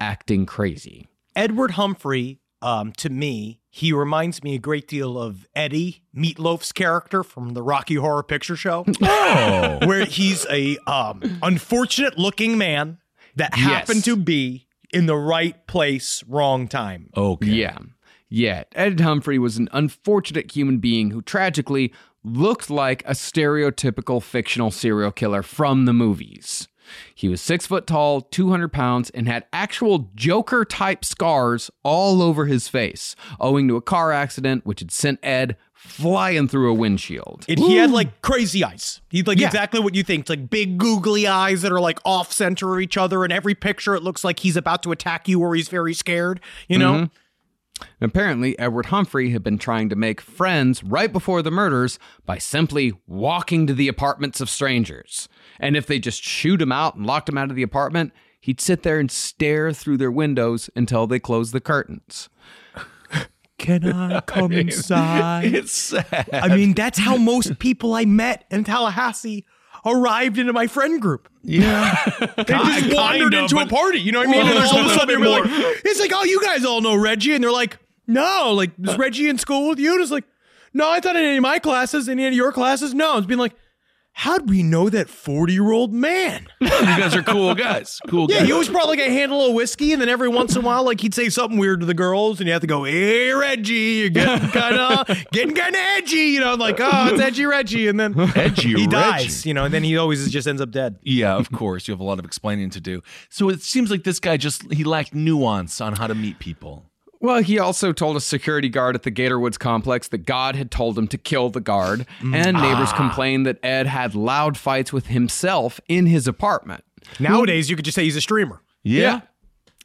acting crazy. Edward Humphrey, um, to me, he reminds me a great deal of Eddie Meatloaf's character from the Rocky Horror Picture Show, (laughs) Oh. (laughs) where he's a um, unfortunate looking man that Yes. happened to be in the right place, wrong time. Okay. Yeah. Yeah. Ed Humphrey was an unfortunate human being who tragically looked like a stereotypical fictional serial killer from the movies. He was six foot tall, 200 pounds, and had actual Joker type scars all over his face, owing to a car accident which had sent Ed flying through a windshield. And he had like crazy eyes. He's like Yeah. exactly what you think. It's like big googly eyes that are like off center of each other. And every picture, it looks like he's about to attack you or he's very scared, you know? Mm-hmm. Apparently, Edward Humphrey had been trying to make friends right before the murders by simply walking to the apartments of strangers. And if they just shoot him out and locked him out of the apartment, he'd sit there and stare through their windows until they closed the curtains. Can I (laughs) come inside? It's sad. I mean, that's how most people I met in Tallahassee arrived into my friend group. yeah. (laughs) They just wandered into a party. You know what I mean? Well, and there's all of a sudden they're like, it's like, oh, you guys all know Reggie, and they're like, no, like, is Reggie in school with you? And it's like, no, I thought in any of my classes, any of your classes, no. It's been like, how'd we know that 40 year old man? (laughs) you guys are cool guys. Cool Yeah, guys. he always brought like a handle of whiskey, and then every once in a while, like he'd say something weird to the girls, and you have to go, "Hey, Reggie, you're (laughs) getting kind of getting kind of edgy," you know, like, "Oh, it's edgy Reggie," and then (laughs) Edgy he Reggie. dies, you know, and then he always just ends up dead. Yeah, of course. You have a lot of explaining to do. So it seems like this guy just he lacked nuance on how to meet people. Well, he also told a security guard at the Gator Woods complex that God had told him to kill the guard, mm. and neighbors ah. complained that Ed had loud fights with himself in his apartment. Nowadays, you could just say he's a streamer. Yeah.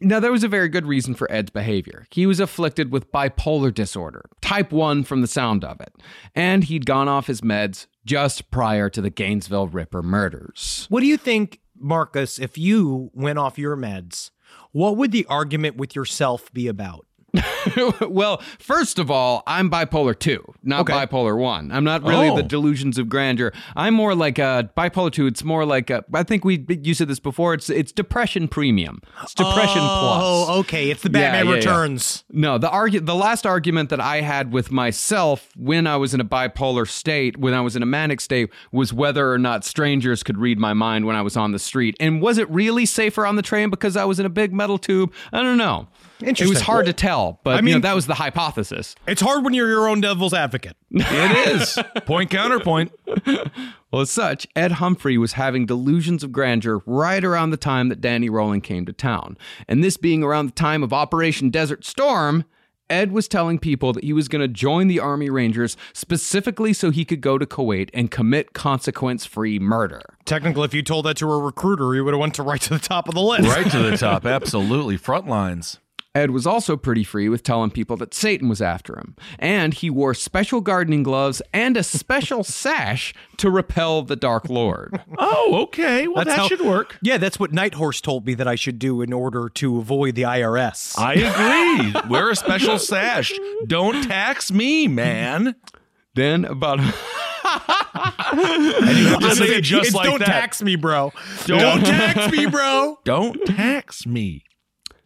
Now, there was a very good reason for Ed's behavior. He was afflicted with bipolar disorder, type 1 from the sound of it, and he'd gone off his meds just prior to the Gainesville Ripper murders. What do you think, Marcus? If you went off your meds, what would the argument with yourself be about? (laughs) well, first of all, I'm bipolar 2, not Okay. bipolar 1. I'm not really Oh. the delusions of grandeur. I'm more like a bipolar 2. It's more like a, I think we you said this before, it's it's depression premium. It's depression oh, plus. Oh, okay. It's the Yeah, Batman yeah, yeah. Returns. No, the argu- the last argument that I had with myself when I was in a bipolar state, when I was in a manic state, was whether or not strangers could read my mind when I was on the street. And was it really safer on the train because I was in a big metal tube? I don't know. It was Interesting. hard to tell. but I you know, mean- that was the hypothesis. It's hard when you're your own devil's advocate. (laughs) It is. Point counterpoint. Well, as such, Ed Humphrey was having delusions of grandeur right around the time that Danny Rowland came to town. And this being around the time of Operation Desert Storm, Ed was telling people that he was going to join the Army Rangers specifically so he could go to Kuwait and commit consequence free murder. Technically, if you told that to a recruiter, he would have went to right to the top of the list. Right to the (laughs) top. Absolutely. Front lines. Ed was also pretty free with telling people that Satan was after him, and he wore special gardening gloves and a special (laughs) sash to repel the Dark Lord. Oh, okay. Well, That's that how- should work. Yeah, that's what Nighthorse told me that I should do in order to avoid the IRS. I agree. Wear a special sash. Don't tax me, man. Then, about (laughs) and you Just say it just It's like don't that. tax me, bro. Don't- Don't tax me, bro. Don't tax me.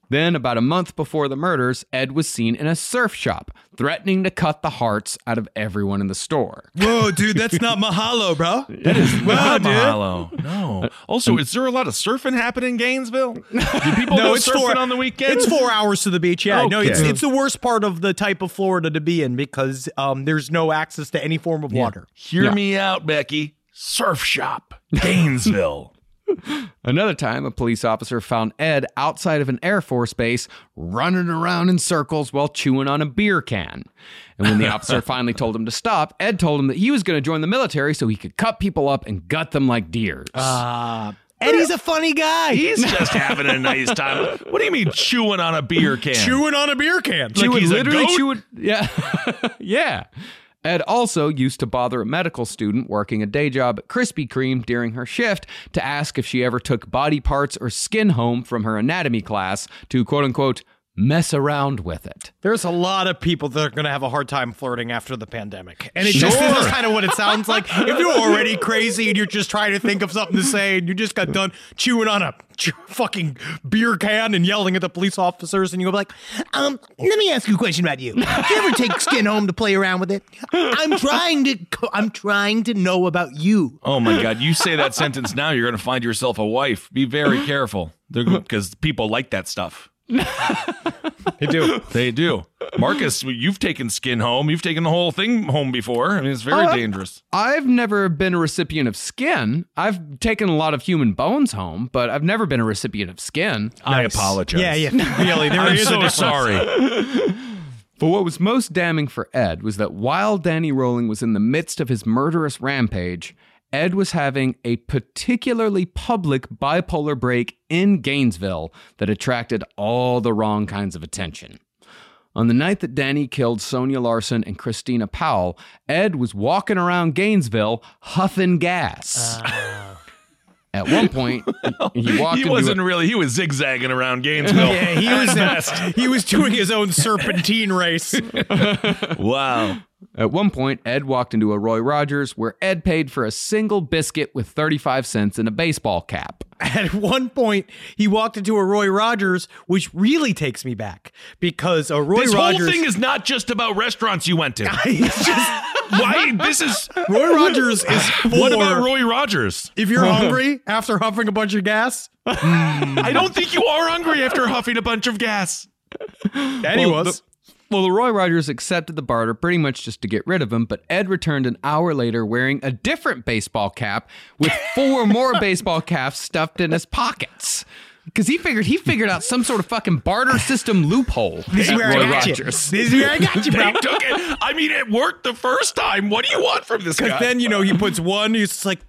Then, about a month before the murders, Ed was seen in a surf shop, threatening to cut the hearts out of everyone in the store. Whoa, dude, that's not Mahalo, bro. (laughs) That is not dude. Mahalo. No. Also, is there a lot of surfing happening in Gainesville? (laughs) Do people go surfing four, on the weekend? It's four hours to the beach. Yeah, no, it's it's the worst part of the type of Florida to be in because um, there's no access to any form of water. Hear Yeah. me out, Becky. Surf shop, Gainesville. (laughs) Another time, a police officer found Ed outside of an Air Force base running around in circles while chewing on a beer can. And when the (laughs) officer finally told him to stop, Ed told him that he was going to join the military so he could cut people up and gut them like deers. Uh, Eddie's a funny guy. He's (laughs) just having a nice time. What do you mean chewing on a beer can? chewing on a beer can. Chewing- he's a literally goat? chewing- Yeah. (laughs) yeah. Ed also used to bother a medical student working a day job at Krispy Kreme during her shift to ask if she ever took body parts or skin home from her anatomy class to quote unquote mess around with it. There's a lot of people that are going to have a hard time flirting after the pandemic. And it just Sure. this is kind of what it sounds like. (laughs) If you're already crazy and you're just trying to think of something to say and you just got done chewing on a chew- fucking beer can and yelling at the police officers and you go like, um, let me ask you a question about you. Do you ever take skin home to play around with it? I'm trying to, I'm trying to know about you. Oh my God! You say that sentence now, you're going to find yourself a wife. Be very careful, because people like that stuff. They do. They do. Marcus, you've taken skin home. You've taken the whole thing home before. I mean, it's very Uh, dangerous. I've never been a recipient of skin. I've taken a lot of human bones home, but I've never been a recipient of skin. I apologize. Yeah, yeah. Really, there (laughs) I'm is so difference. sorry. But what was most damning for Ed was that while Danny Rolling was in the midst of his murderous rampage, Ed was having a particularly public bipolar break in Gainesville that attracted all the wrong kinds of attention. On the night that Danny killed Sonja Larson and Christina Powell, Ed was walking around Gainesville huffing gas. Uh. At one point, (laughs) he walked He wasn't a- really. He was zigzagging around Gainesville. Yeah, he was (laughs) he was doing his own serpentine race. (laughs) wow. At one point, Ed walked into a Roy Rogers where Ed paid for a single biscuit with 35 cents and a baseball cap. At one point, he walked into a Roy Rogers, which really takes me back because a Roy This Rogers. This whole thing is not just about restaurants you went to. (laughs) it's just (laughs) Why? This is. Roy Rogers is for What about Roy Rogers? if you're (laughs) hungry after huffing a bunch of gas. I don't think you are hungry after huffing a bunch of gas. And he Well, was. the- well, the Roy Rogers accepted the barter pretty much just to get rid of him, but Ed returned an hour later wearing a different baseball cap with four more (laughs) baseball caps stuffed in his pockets. Because he figured he figured out some sort of fucking barter system loophole. This is where Roy I got you. Rogers. This is where I got you, (laughs) bro. Took it. I mean, it worked the first time. What do you want from this guy? Because then you know he puts one. He's like,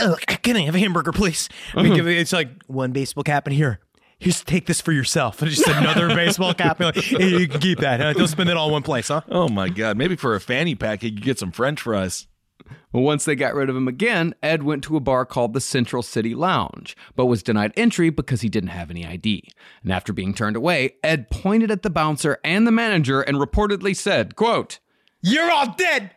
"Ugh, "Can I have a hamburger, please?" (laughs) I mean, it's like one baseball cap in here. Here's take this for yourself, and (laughs) just another (laughs) baseball cap. You're like, hey, you can keep that. Don't spend it all in one place, huh? oh my God! Maybe for a fanny pack, you could get some French fries. Well, once they got rid of him again, Ed went to a bar called the Central City Lounge, but was denied entry because he didn't have any ID. And after being turned away, Ed pointed at the bouncer and the manager and reportedly said, quote, You're all dead.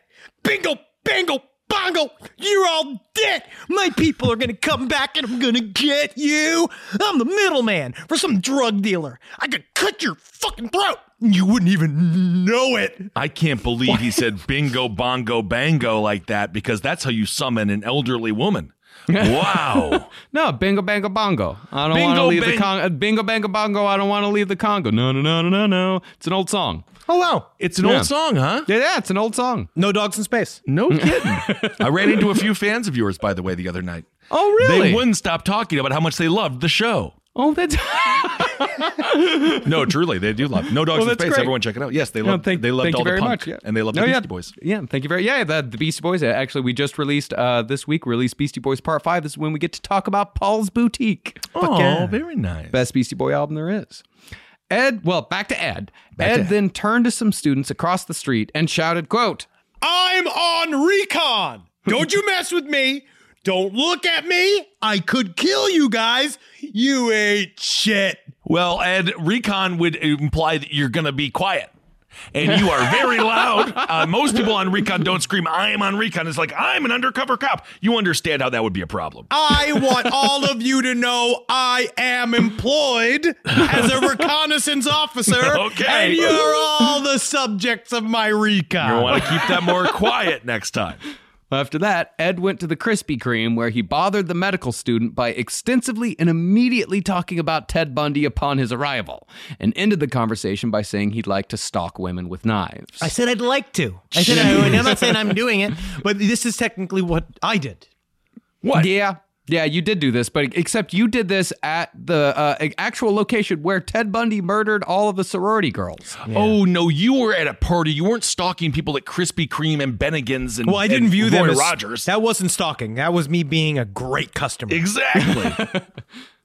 Bingo, bango, bongo. You're all dead. My people are gonna come back, and I'm gonna get you. I'm the middleman for some drug dealer. I could cut your fucking throat. And You wouldn't even know it. I can't believe he said bingo, bongo, bango like that because that's how you summon an elderly woman. Wow. (laughs) no, bingo bango bongo. I don't want to Bingo leave the Congo. Uh, bingo bango bongo. I don't want to leave the Congo. No, no, no, no, no, no. It's an old song. Oh wow. It's an Yeah. old song, huh? Yeah, yeah, it's an old song. No dogs in space. No kidding. (laughs) I ran into a few fans of yours, by the way, the other night. Oh, really? They wouldn't stop talking about how much they loved the show. Oh, that's. (laughs) No, truly, they do love. No dogs Well, in space. great. Everyone check it out. Yes, they No, love. thank- they loved thank all you the very punk, much. Yeah. and they loved Oh, the yeah. Beastie Boys. Yeah, thank you very. Much. Yeah, the, the Beastie Boys. uh, Actually, we just released uh, this week. Released Beastie Boys Part Five. This is when we get to talk about Paul's Boutique. Oh, yeah. very nice. Best Beastie Boy album there is. Ed, well, back to Ed. Back Ed to Ed. then turned to some students across the street and shouted, "Quote: I'm on recon. Don't you mess with me. Don't look at me. I could kill you guys. You ain't shit. Well, Ed, recon would imply that you're going to be quiet. And you are very loud. Uh, most people on recon don't scream, I am on recon. It's like, I'm an undercover cop. You understand how that would be a problem. I want all of you to know I am employed as a reconnaissance officer. (laughs) Okay. And you're all the subjects of my recon. You want to keep that more quiet next time. After that, Ed went to the Krispy Kreme where he bothered the medical student by extensively and immediately talking about Ted Bundy upon his arrival, and ended the conversation by saying he'd like to stalk women with knives. I said I'd like to. I said I, I'm not saying I'm doing it, but this is technically what I did. What? Yeah. Yeah, you did do this, but except you did this at the uh, actual location where Ted Bundy murdered all of the sorority girls. Oh, no, you were at a party. You weren't stalking people at Krispy Kreme and Bennigan's and Well, I didn't and view them as Rogers. That wasn't stalking. That was me being a great customer. Exactly. (laughs) (laughs)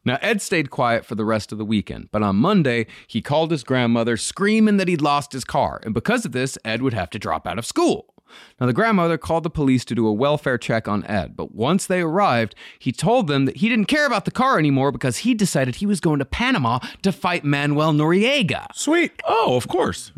Now, Ed stayed quiet for the rest of the weekend, but on Monday, he called his grandmother screaming that he'd lost his car, and because of this, Ed would have to drop out of school. Now, the grandmother called the police to do a welfare check on Ed, but once they arrived, he told them that he didn't care about the car anymore because he decided he was going to Panama to fight Manuel Noriega. Sweet. oh, of course.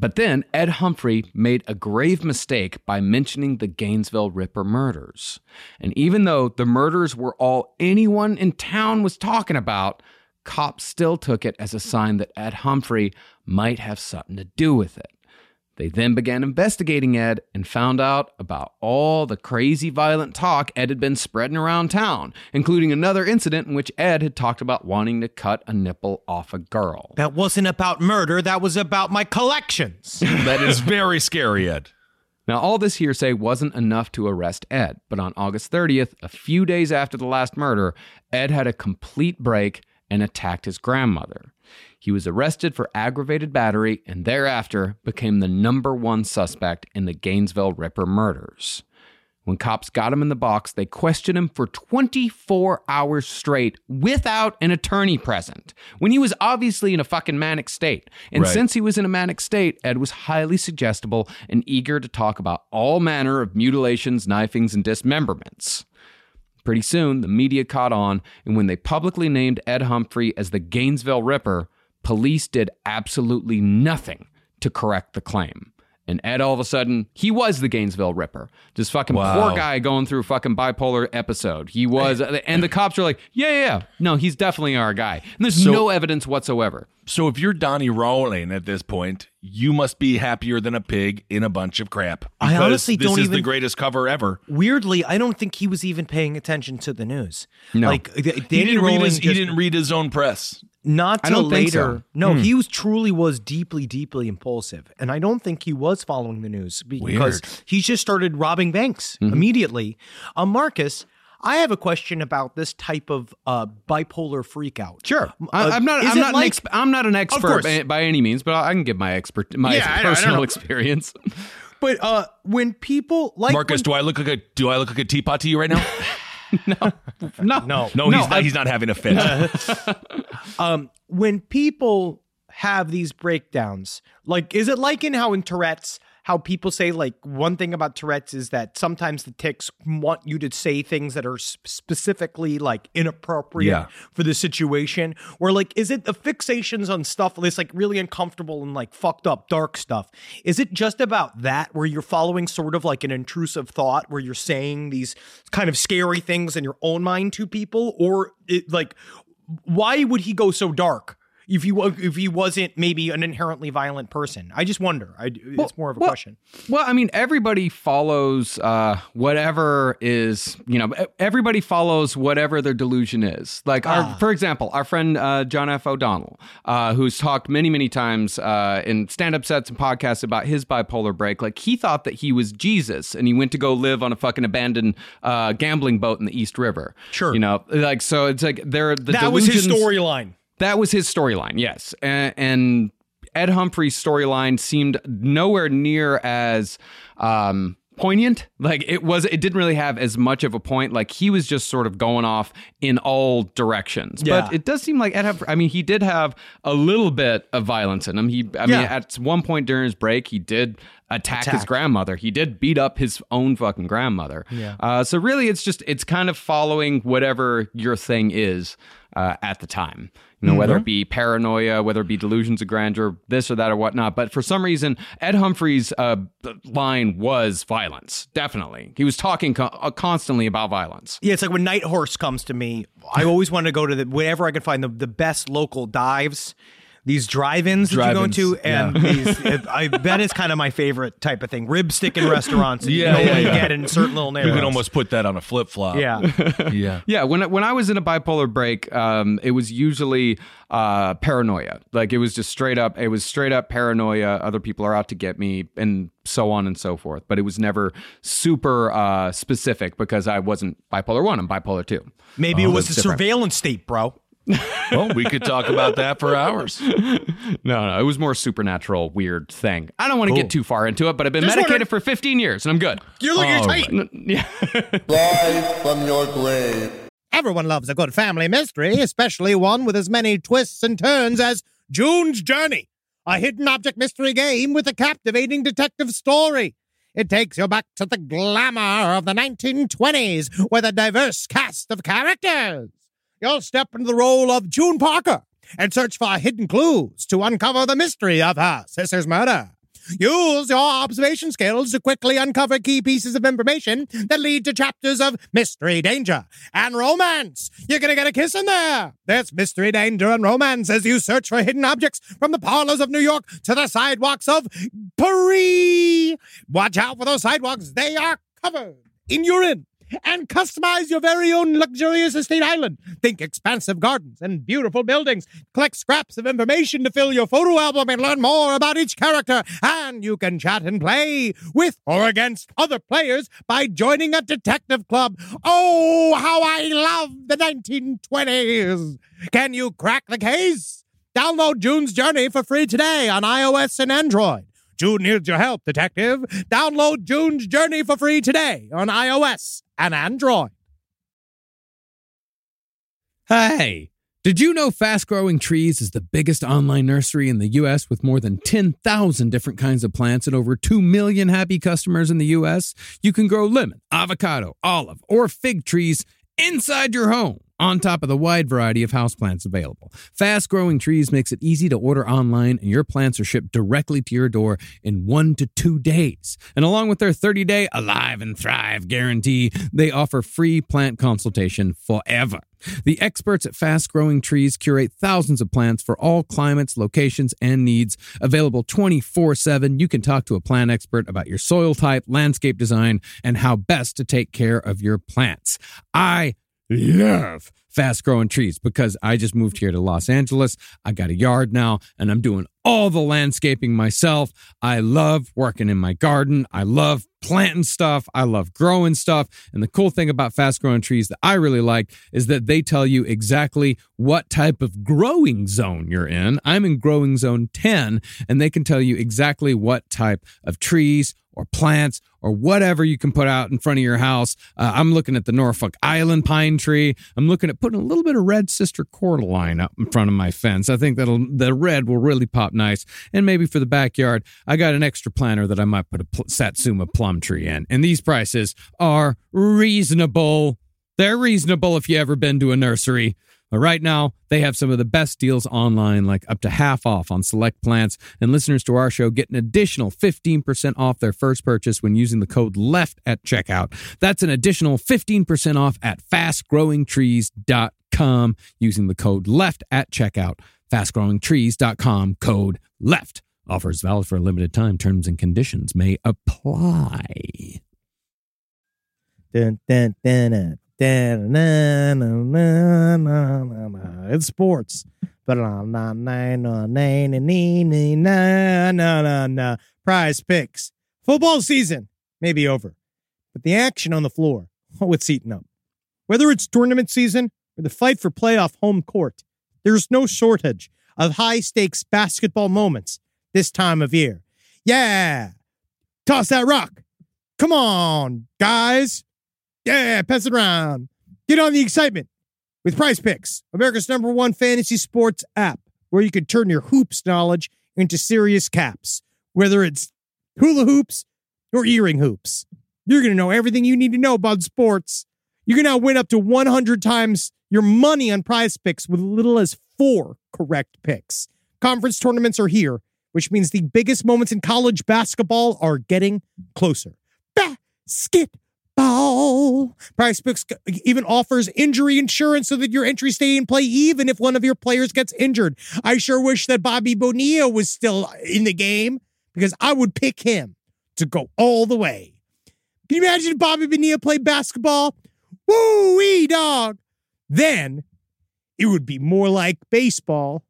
But then Ed Humphrey made a grave mistake by mentioning the Gainesville Ripper murders. And even though the murders were all anyone in town was talking about, cops still took it as a sign that Ed Humphrey might have something to do with it. They then began investigating Ed and found out about all the crazy violent talk Ed had been spreading around town, including another incident in which Ed had talked about wanting to cut a nipple off a girl. That wasn't about murder. That was about my collections. (laughs) That is (laughs) very scary, Ed. Now, all this hearsay wasn't enough to arrest Ed, but on August 30th, a few days after the last murder, Ed had a complete break and attacked his grandmother. He was arrested for aggravated battery and thereafter became the number one suspect in the Gainesville Ripper murders. When cops got him in the box, they questioned him for 24 hours straight without an attorney present, when he was obviously in a fucking manic state. And Right. since he was in a manic state, Ed was highly suggestible and eager to talk about all manner of mutilations, knifings, and dismemberments. Pretty soon, the media caught on, and when they publicly named Ed Humphrey as the Gainesville Ripper, police did absolutely nothing to correct the claim. And Ed, all of a sudden, he was the Gainesville Ripper. This fucking Wow. poor guy going through a fucking bipolar episode. He was, and the cops are like, yeah, yeah, yeah. No, he's definitely our guy. And there's So- no evidence whatsoever. So if you're Donnie Rolling at this point, you must be happier than a pig in a bunch of crap. I honestly this don't is the greatest cover ever. Weirdly, I don't think he was even paying attention to the news. No. Like th- He didn't, read Rolling his, he didn't read his own press. Not I till later. so. No, Hmm. he was truly was deeply, deeply impulsive, and I don't think he was following the news because Weird. he just started robbing banks Mm-hmm. immediately. Uh, Marcus, I have a question about this type of uh, bipolar freakout. Sure, Uh, I, am not. is I'm not. like- an exp- I'm not an expert by, by any means, but I can give my expert my Yeah, I don't- I personal experience. But uh, when people like Marcus, when- do I look like a do I look like a teapot to you right now? (laughs) (laughs) no, no, No, he's not. he's not having a fit. (laughs) um, when people have these breakdowns, like, is it like in how in Tourette's, how people say, like, one thing about Tourette's is that sometimes the ticks want you to say things that are specifically, like, inappropriate Yeah. for the situation? Or, like, is it the fixations on stuff that's, like, really uncomfortable and, like, fucked up, dark stuff? Is it just about that, where you're following sort of like an intrusive thought, where you're saying these kind of scary things in your own mind to people? Or, it, like, why would he go so dark? If he if he wasn't maybe an inherently violent person. I just wonder. I, it's more of a well- question. Well, I mean, everybody follows uh, whatever is, you know, everybody follows whatever their delusion is. Like, our, for example, our friend uh, John F. O'Donnell, uh, who's talked many, many times uh, in stand up sets and podcasts about his bipolar break. Like, he thought that he was Jesus and he went to go live on a fucking abandoned uh, gambling boat in the East River. Sure. You know, like, so it's like there, the that was his storyline. That was his storyline, yes. And, and Ed Humphrey's storyline seemed nowhere near as um, poignant. Like it was, it didn't really have as much of a point. Like he was just sort of going off in all directions. Yeah. But it does seem like Ed Humphrey. I mean, he did have a little bit of violence in him. He, I mean, at one point during his break, he did. Attack, his grandmother. He did beat up his own fucking grandmother. Yeah. Uh, so really, it's just it's kind of following whatever your thing is uh, at the time. You know, whether it be paranoia, whether it be delusions of grandeur, this or that or whatnot. But for some reason, Ed Humphrey's uh, line was violence. Definitely, he was talking co- uh, constantly about violence. Yeah, it's like when Night Horse comes to me, I always want to go to the whenever I can find the, the best local dives. These drive-ins that you go Drive-ins, into, and these, it- I bet it's kind of my favorite type of thing. Rib sticking restaurants, that Yeah, you yeah, only yeah. get in certain little neighborhoods. You can almost put that on a flip flop. yeah. (laughs) Yeah. (laughs) Yeah, when I- when I was in a bipolar break, um, it was usually uh, paranoia. Like it was just straight up. It was straight up paranoia. Other people are out to get me, and so on and so forth. But it was never super uh, specific because I wasn't bipolar one. I'm bipolar two. Maybe it was a that's different. surveillance state, bro. Well, we could talk about that for hours. (laughs) No, no, it was more supernatural, weird thing. I don't want to get too far into it, but I've been Just medicated wondering- for 15 years, and I'm good. You're looking All tight. N- (laughs) Yeah. Live from your grave. Everyone loves a good family mystery, especially one with as many twists and turns as June's Journey, a hidden object mystery game with a captivating detective story. It takes you back to the glamour of the 1920s with a diverse cast of characters. You'll step into the role of June Parker and search for hidden clues to uncover the mystery of her sister's murder. Use your observation skills to quickly uncover key pieces of information that lead to chapters of mystery, danger, and romance. You're gonna get a kiss in there. There's mystery, danger, and romance as you search for hidden objects from the parlors of New York to the sidewalks of Paris. Watch out for those sidewalks. They are covered in urine. And customize your very own luxurious estate island. Think expansive gardens and beautiful buildings. Collect scraps of information to fill your photo album and learn more about each character. And you can chat and play with or against other players by joining a detective club. Oh, how I love the 1920s! Can you crack the case? Download June's Journey for free today on iOS and Android. June needs your help, detective. Download June's Journey for free today on iOS and Android. Hey, did you know Fast Growing Trees is the biggest online nursery in the U.S. with more than 10,000 different kinds of plants and over 2 million happy customers in the U.S.? You can grow lemon, avocado, olive, or fig trees inside your home on top of the wide variety of houseplants available. Fast Growing Trees makes it easy to order online and your plants are shipped directly to your door in 1 to 2 days. And along with their 30-day Alive and Thrive guarantee, they offer free plant consultation forever. The experts at Fast Growing Trees curate thousands of plants for all climates, locations, and needs. Available 24 7. You can talk to a plant expert about your soil type, landscape design, and how best to take care of your plants. I love fast growing trees because I just moved here to Los Angeles. I got a yard now and I'm doing all the landscaping myself. I love working in my garden. I love planting stuff. I love growing stuff. And the cool thing about fast growing trees that I really like is that they tell you exactly what type of growing zone you're in. I'm in growing zone 10 and they can tell you exactly what type of trees or plants or whatever you can put out in front of your house. Uh, I'm looking at the Norfolk Island pine tree. I'm looking at putting a little bit of red sister cordyline up in front of my fence. I think that'll the red will really pop nice. And maybe for the backyard, I got an extra planter that I might put a pl- Satsuma plum tree in. And these prices are reasonable. They're reasonable if you ever been to a nursery. But right now, they have some of the best deals online, like up to half off on select plants. And listeners to our show get an additional 15% off their first purchase when using the code LEFT at checkout. That's an additional 15% off at fastgrowingtrees.com using the code LEFT at checkout. fastgrowingtrees.com code LEFT. Offers valid for a limited time. Terms and conditions may apply. Dun, dun, dun, it's sports. Prize picks. Football season may be over, but the action on the floor, oh, it's eaten up. Whether it's tournament season or the fight for playoff home court, there's no shortage of high stakes basketball moments this time of year. Yeah, toss that rock. Come on, guys. Yeah, pass it around. Get on the excitement with Prize Picks, America's number one fantasy sports app, where you can turn your hoops knowledge into serious caps, whether it's hula hoops or earring hoops. You're going to know everything you need to know about sports. You can now win up to 100 times your money on prize picks with little as four correct picks. Conference tournaments are here, which means the biggest moments in college basketball are getting closer. Basketball. Prize Picks even offers injury insurance so that your entries stay in play even if one of your players gets injured. I sure wish that Bobby Bonilla was still uh, in the game because I would pick him to go all the way. Can you imagine if Bobby Bonilla played basketball? Woo wee dog. Then it would be more like baseball,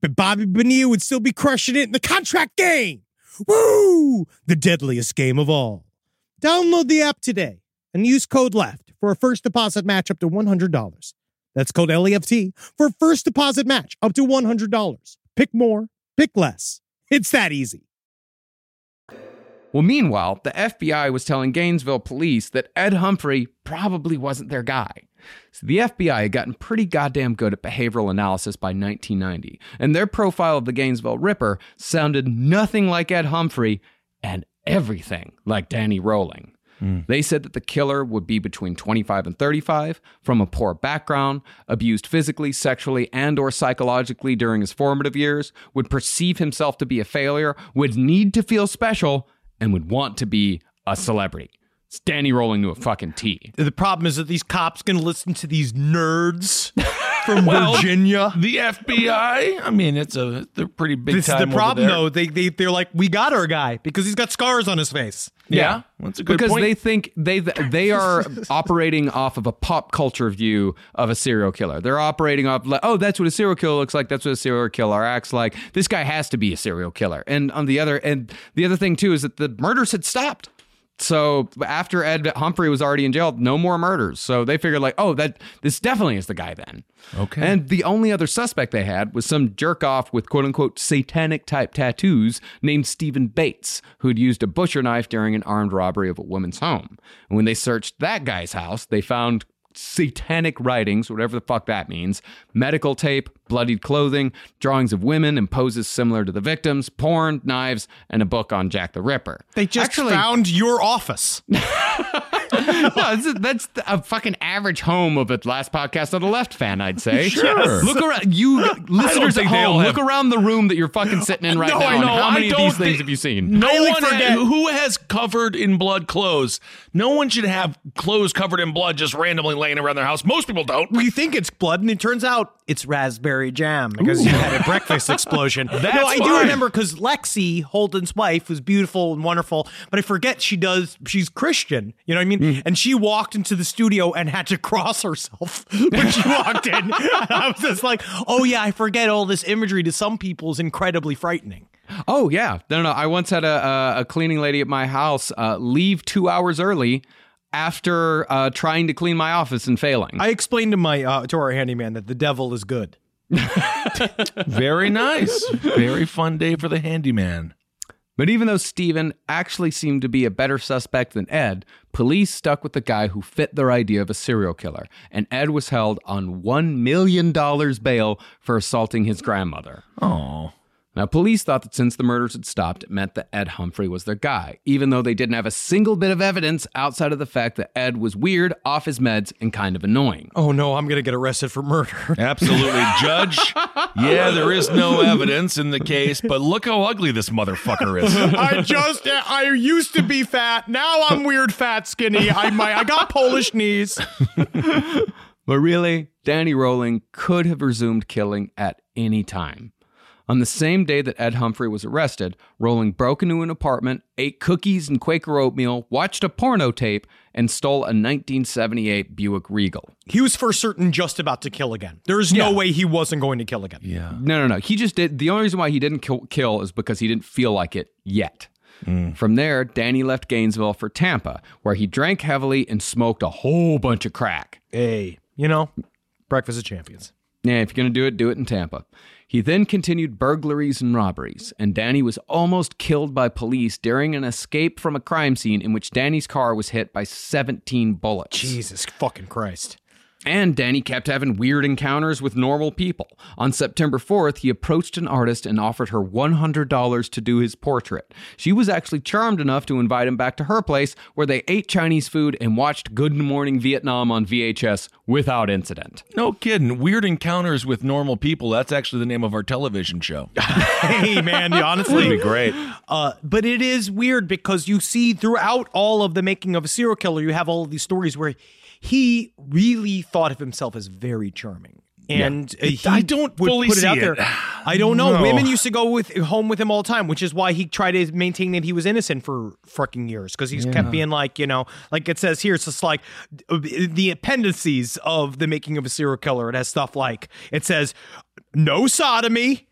but Bobby Bonilla would still be crushing it in the contract game. Woo! The deadliest game of all. Download the app today and use code LEFT for a first deposit match up to $100. That's code LEFT for a first deposit match up to $100. Pick more, pick less. It's that easy. Well, meanwhile, the FBI was telling Gainesville police that Ed Humphrey probably wasn't their guy. So the FBI had gotten pretty goddamn good at behavioral analysis by 1990, and their profile of the Gainesville Ripper sounded nothing like Ed Humphrey and everything like Danny Rolling. Mm. They said that the killer would be between 25 and 35, from a poor background, abused physically, sexually, and or psychologically during his formative years, would perceive himself to be a failure, would need to feel special, and would want to be a celebrity. It's Danny rolling to a fucking T. The problem is that these cops can listen to these nerds (laughs) from Well, Virginia. The FBI. I mean, it's a they're pretty big This is the over problem, there. though. They they they're like, we got our guy because he's got scars on his face. Yeah, that's a good because point. they think they they are (laughs) (laughs) operating off of a pop culture view of a serial killer. They're operating off like, oh, that's what a serial killer looks like. That's what a serial killer acts like. This guy has to be a serial killer. And on the other and the other thing too is that the murders had stopped. So after Ed Humphrey was already in jail, no more murders. So they figured like, oh, that this definitely is the guy then. Okay. And the only other suspect they had was some jerk off with quote unquote satanic type tattoos named Stephen Bates, who'd used a butcher knife during an armed robbery of a woman's home. And when they searched that guy's house, they found satanic writings, whatever the fuck that means, medical tape, bloodied clothing, drawings of women and poses similar to the victims, porn, knives, and a book on Jack the Ripper. They just Actually- found your office. (laughs) (laughs) no, that's, that's a fucking average home of a last podcast on the left fan, I'd say. (laughs) Sure. Look around, you listeners at think they all home. Look around the room that you're fucking sitting in (laughs) right No, now. I know. How I many of don't these things have you seen? No one forget- who has covered in blood clothes. No one should have clothes covered in blood just randomly laying around their house. Most people don't. We think it's blood, and it turns out it's raspberry jam because you had a breakfast explosion. (laughs) no, That's I do remember because Lexi Holden's wife was beautiful and wonderful, but I forget she does. She's Christian, you know what I mean? Mm. And she walked into the studio and had to cross herself (laughs) when she walked in. (laughs) And I was just like, oh yeah, I forget all this imagery. To some people, is incredibly frightening. Oh yeah, no, no. I once had a a, a cleaning lady at my house uh, leave two hours early after uh, trying to clean my office and failing. I explained to my uh, to our handyman that the devil is good. (laughs) Very nice. Very fun day for the handyman. But even though Steven actually seemed to be a better suspect than Ed, police stuck with the guy who fit their idea of a serial killer, and Ed was held on $1 million bail for assaulting his grandmother. Oh. Now, police thought that since the murders had stopped, it meant that Ed Humphrey was their guy, even though they didn't have a single bit of evidence outside of the fact that Ed was weird, off his meds, and kind of annoying. Oh no, I'm gonna get arrested for murder. (laughs) Absolutely, Judge. Yeah, there is no evidence in the case, but look how ugly this motherfucker is. (laughs) I just I used to be fat. Now I'm weird, fat, skinny. I my I got Polish knees. (laughs) But really, Danny Rolling could have resumed killing at any time. On the same day that Ed Humphrey was arrested, Rolling broke into an apartment, ate cookies and Quaker oatmeal, watched a porno tape, and stole a 1978 Buick Regal. He was for certain just about to kill again. There's no Yeah. way he wasn't going to kill again. Yeah. No, no, no. He just did. The only reason why he didn't kill, kill is because he didn't feel like it yet. Mm. From there, Danny left Gainesville for Tampa, where he drank heavily and smoked a whole bunch of crack. Hey, you know, breakfast of champions. Yeah, if you're going to do it, do it in Tampa. He then continued burglaries and robberies, and Danny was almost killed by police during an escape from a crime scene in which Danny's car was hit by 17 bullets. Jesus fucking Christ. And Danny kept having weird encounters with normal people. On September 4th, he approached an artist and offered her $100 to do his portrait. She was actually charmed enough to invite him back to her place, where they ate Chinese food and watched Good Morning Vietnam on VHS without incident. No kidding. Weird encounters with normal people. That's actually the name of our television show. (laughs) hey man, honestly, That'd be great. Uh, but it is weird because you see throughout all of the making of a serial killer, you have all of these stories where he really thought of himself as very charming. And he I don't fully put it out there. it. (sighs) I don't know. No. Women used to go with home with him all the time, which is why he tried to maintain that he was innocent for fucking years because he's kept being like, you know, like it says here, it's just like the appendices of the making of a serial killer. It has stuff like it says no sodomy,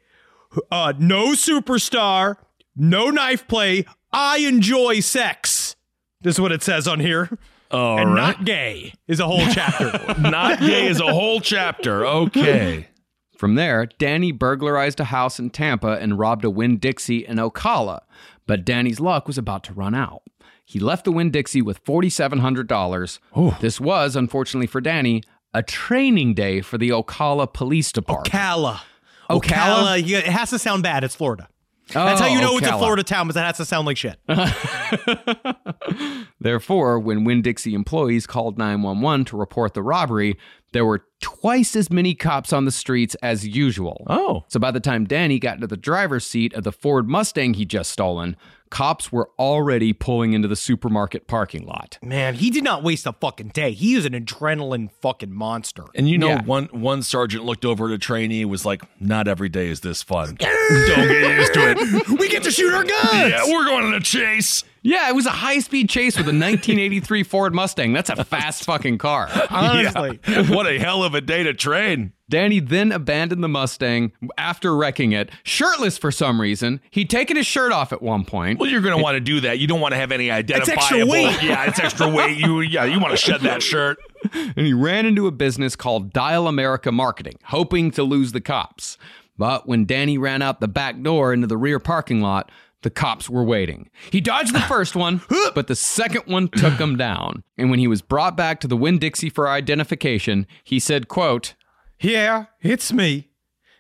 uh, no superstar, no knife play. I enjoy sex. This is what it says on here. All and right. not gay is a whole chapter. (laughs) Not gay is a whole chapter. Okay. From there, Danny burglarized a house in Tampa and robbed a Winn Dixie in Ocala, but Danny's luck was about to run out. He left the Winn Dixie with $4,700. This was, unfortunately for Danny, a training day for the Ocala Police Department. Ocala. Ocala? Ocala. It has to sound bad. It's Florida. That's how you know it's a oh, Florida town, but that has to sound like shit. (laughs) Therefore, when Winn Dixie employees called 911 to report the robbery, there were twice as many cops on the streets as usual. Oh. So by the time Danny got into the driver's seat of the Ford Mustang he just stolen, cops were already pulling into the supermarket parking lot. Man, he did not waste a fucking day. He is an adrenaline fucking monster. And you know, Yeah. one one sergeant looked over at a trainee and was like, "Not every day is this fun. (laughs) Don't get used to it. we get to shoot our guns. Yeah, we're going on a chase." Yeah, it was a high speed chase with a 1983 (laughs) Ford Mustang. That's a fast fucking car. Honestly. Yeah. what a hell of a day to train. Danny then abandoned the Mustang after wrecking it, shirtless for some reason. He'd taken his shirt off at one point. Well, you're going to want to do that. You don't want to have any identifiable. extra weight. (laughs) Yeah, it's extra weight. You yeah, you want to shed that shirt. and he ran into a business called Dial America Marketing, hoping to lose the cops. But when Danny ran out the back door into the rear parking lot, the cops were waiting. He dodged the first one, (laughs) but the second one took him down. And when he was brought back to the Winn Dixie for identification, he said, quote, Yeah, it's me.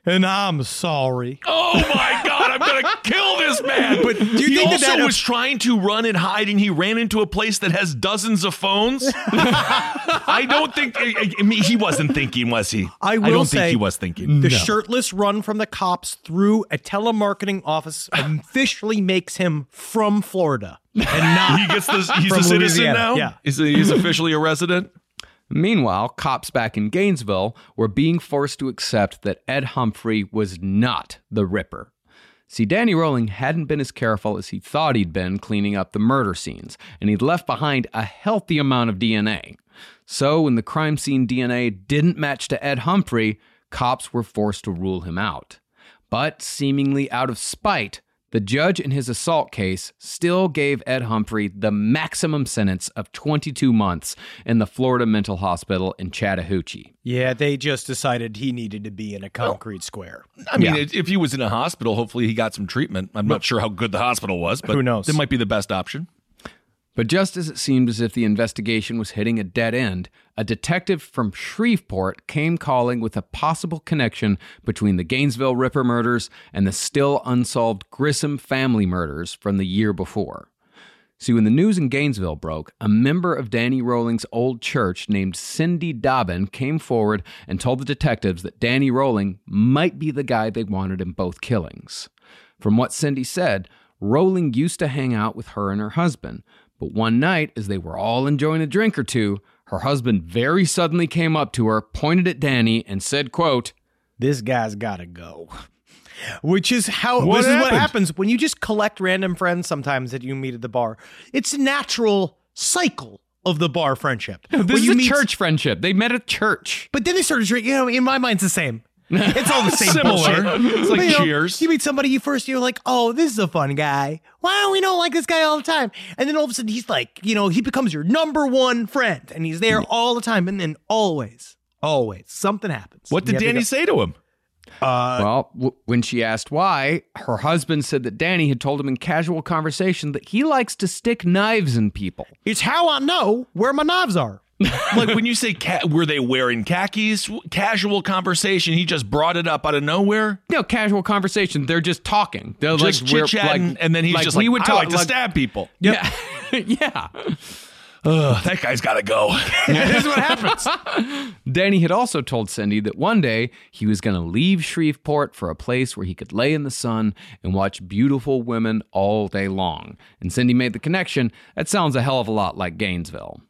And I'm sorry. Oh my God, (laughs) I'm going to kill this man. But do you he think that also that- was trying to run and hide, and he ran into a place that has dozens of phones? (laughs) I don't think I, I mean, he wasn't thinking, was he? I will don't say think he was thinking. The shirtless run from the cops through a telemarketing office (laughs) officially makes him from Florida and not He gets this. He's from a citizen Louisiana. now. Yeah. Is he- he's officially a resident. Meanwhile, cops back in Gainesville were being forced to accept that Ed Humphrey was not the Ripper. See, Danny Rolling hadn't been as careful as he thought he'd been cleaning up the murder scenes, and he'd left behind a healthy amount of DNA. So, when the crime scene DNA didn't match to Ed Humphrey, cops were forced to rule him out. But seemingly out of spite, the judge in his assault case still gave Ed Humphrey the maximum sentence of 22 months in the Florida Mental Hospital in Chattahoochee. Yeah, they just decided he needed to be in a concrete square. I mean, Yeah. if- if he was in a hospital, hopefully he got some treatment. I'm not sure how good the hospital was, but Who knows? That might be the best option. But just as it seemed as if the investigation was hitting a dead end, a detective from Shreveport came calling with a possible connection between the Gainesville Ripper murders and the still unsolved Grissom family murders from the year before. See, when the news in Gainesville broke, a member of Danny Rolling's old church named Cindy Dobbin came forward and told the detectives that Danny Rolling might be the guy they wanted in both killings. From what Cindy said, Rolling used to hang out with her and her husband, but one night, as they were all enjoying a drink or two, her husband very suddenly came up to her, pointed at Danny, and said, quote, this guy's got to go. Which is how What this is what happens when you just collect random friends sometimes that you meet at the bar. It's a natural cycle of the bar friendship. This When is you a meet- church friendship. They met at church. But then they started drinking. You know, in my mind, it's the same. (laughs) It's all the same Similar. bullshit. It's like But, you know, Cheers. You meet somebody you first, you're like, oh, this is a fun guy. Wow, we don't like this guy all the time. And then all of a sudden, he's like, you know, he becomes your number one friend, and he's there all the time. And then always, always, something happens. What did You have to Danny go- say to him? Uh, well, w- when she asked why, her husband said that Danny had told him in casual conversation that he likes to stick knives in people. It's how I know where my knives are. (laughs) like when you say ca- were they wearing khakis? Casual conversation. He just brought it up out of nowhere. No, casual conversation. They're just talking. They're Just like chit chatting, like- and then he's just we like, would "I talk like to stab people." Yeah, (laughs) yeah. Ugh, that guy's got to go. (laughs) this is what happens. Danny had also told Cindy that one day he was going to leave Shreveport for a place where he could lay in the sun and watch beautiful women all day long. And Cindy made the connection. That sounds a hell of a lot like Gainesville.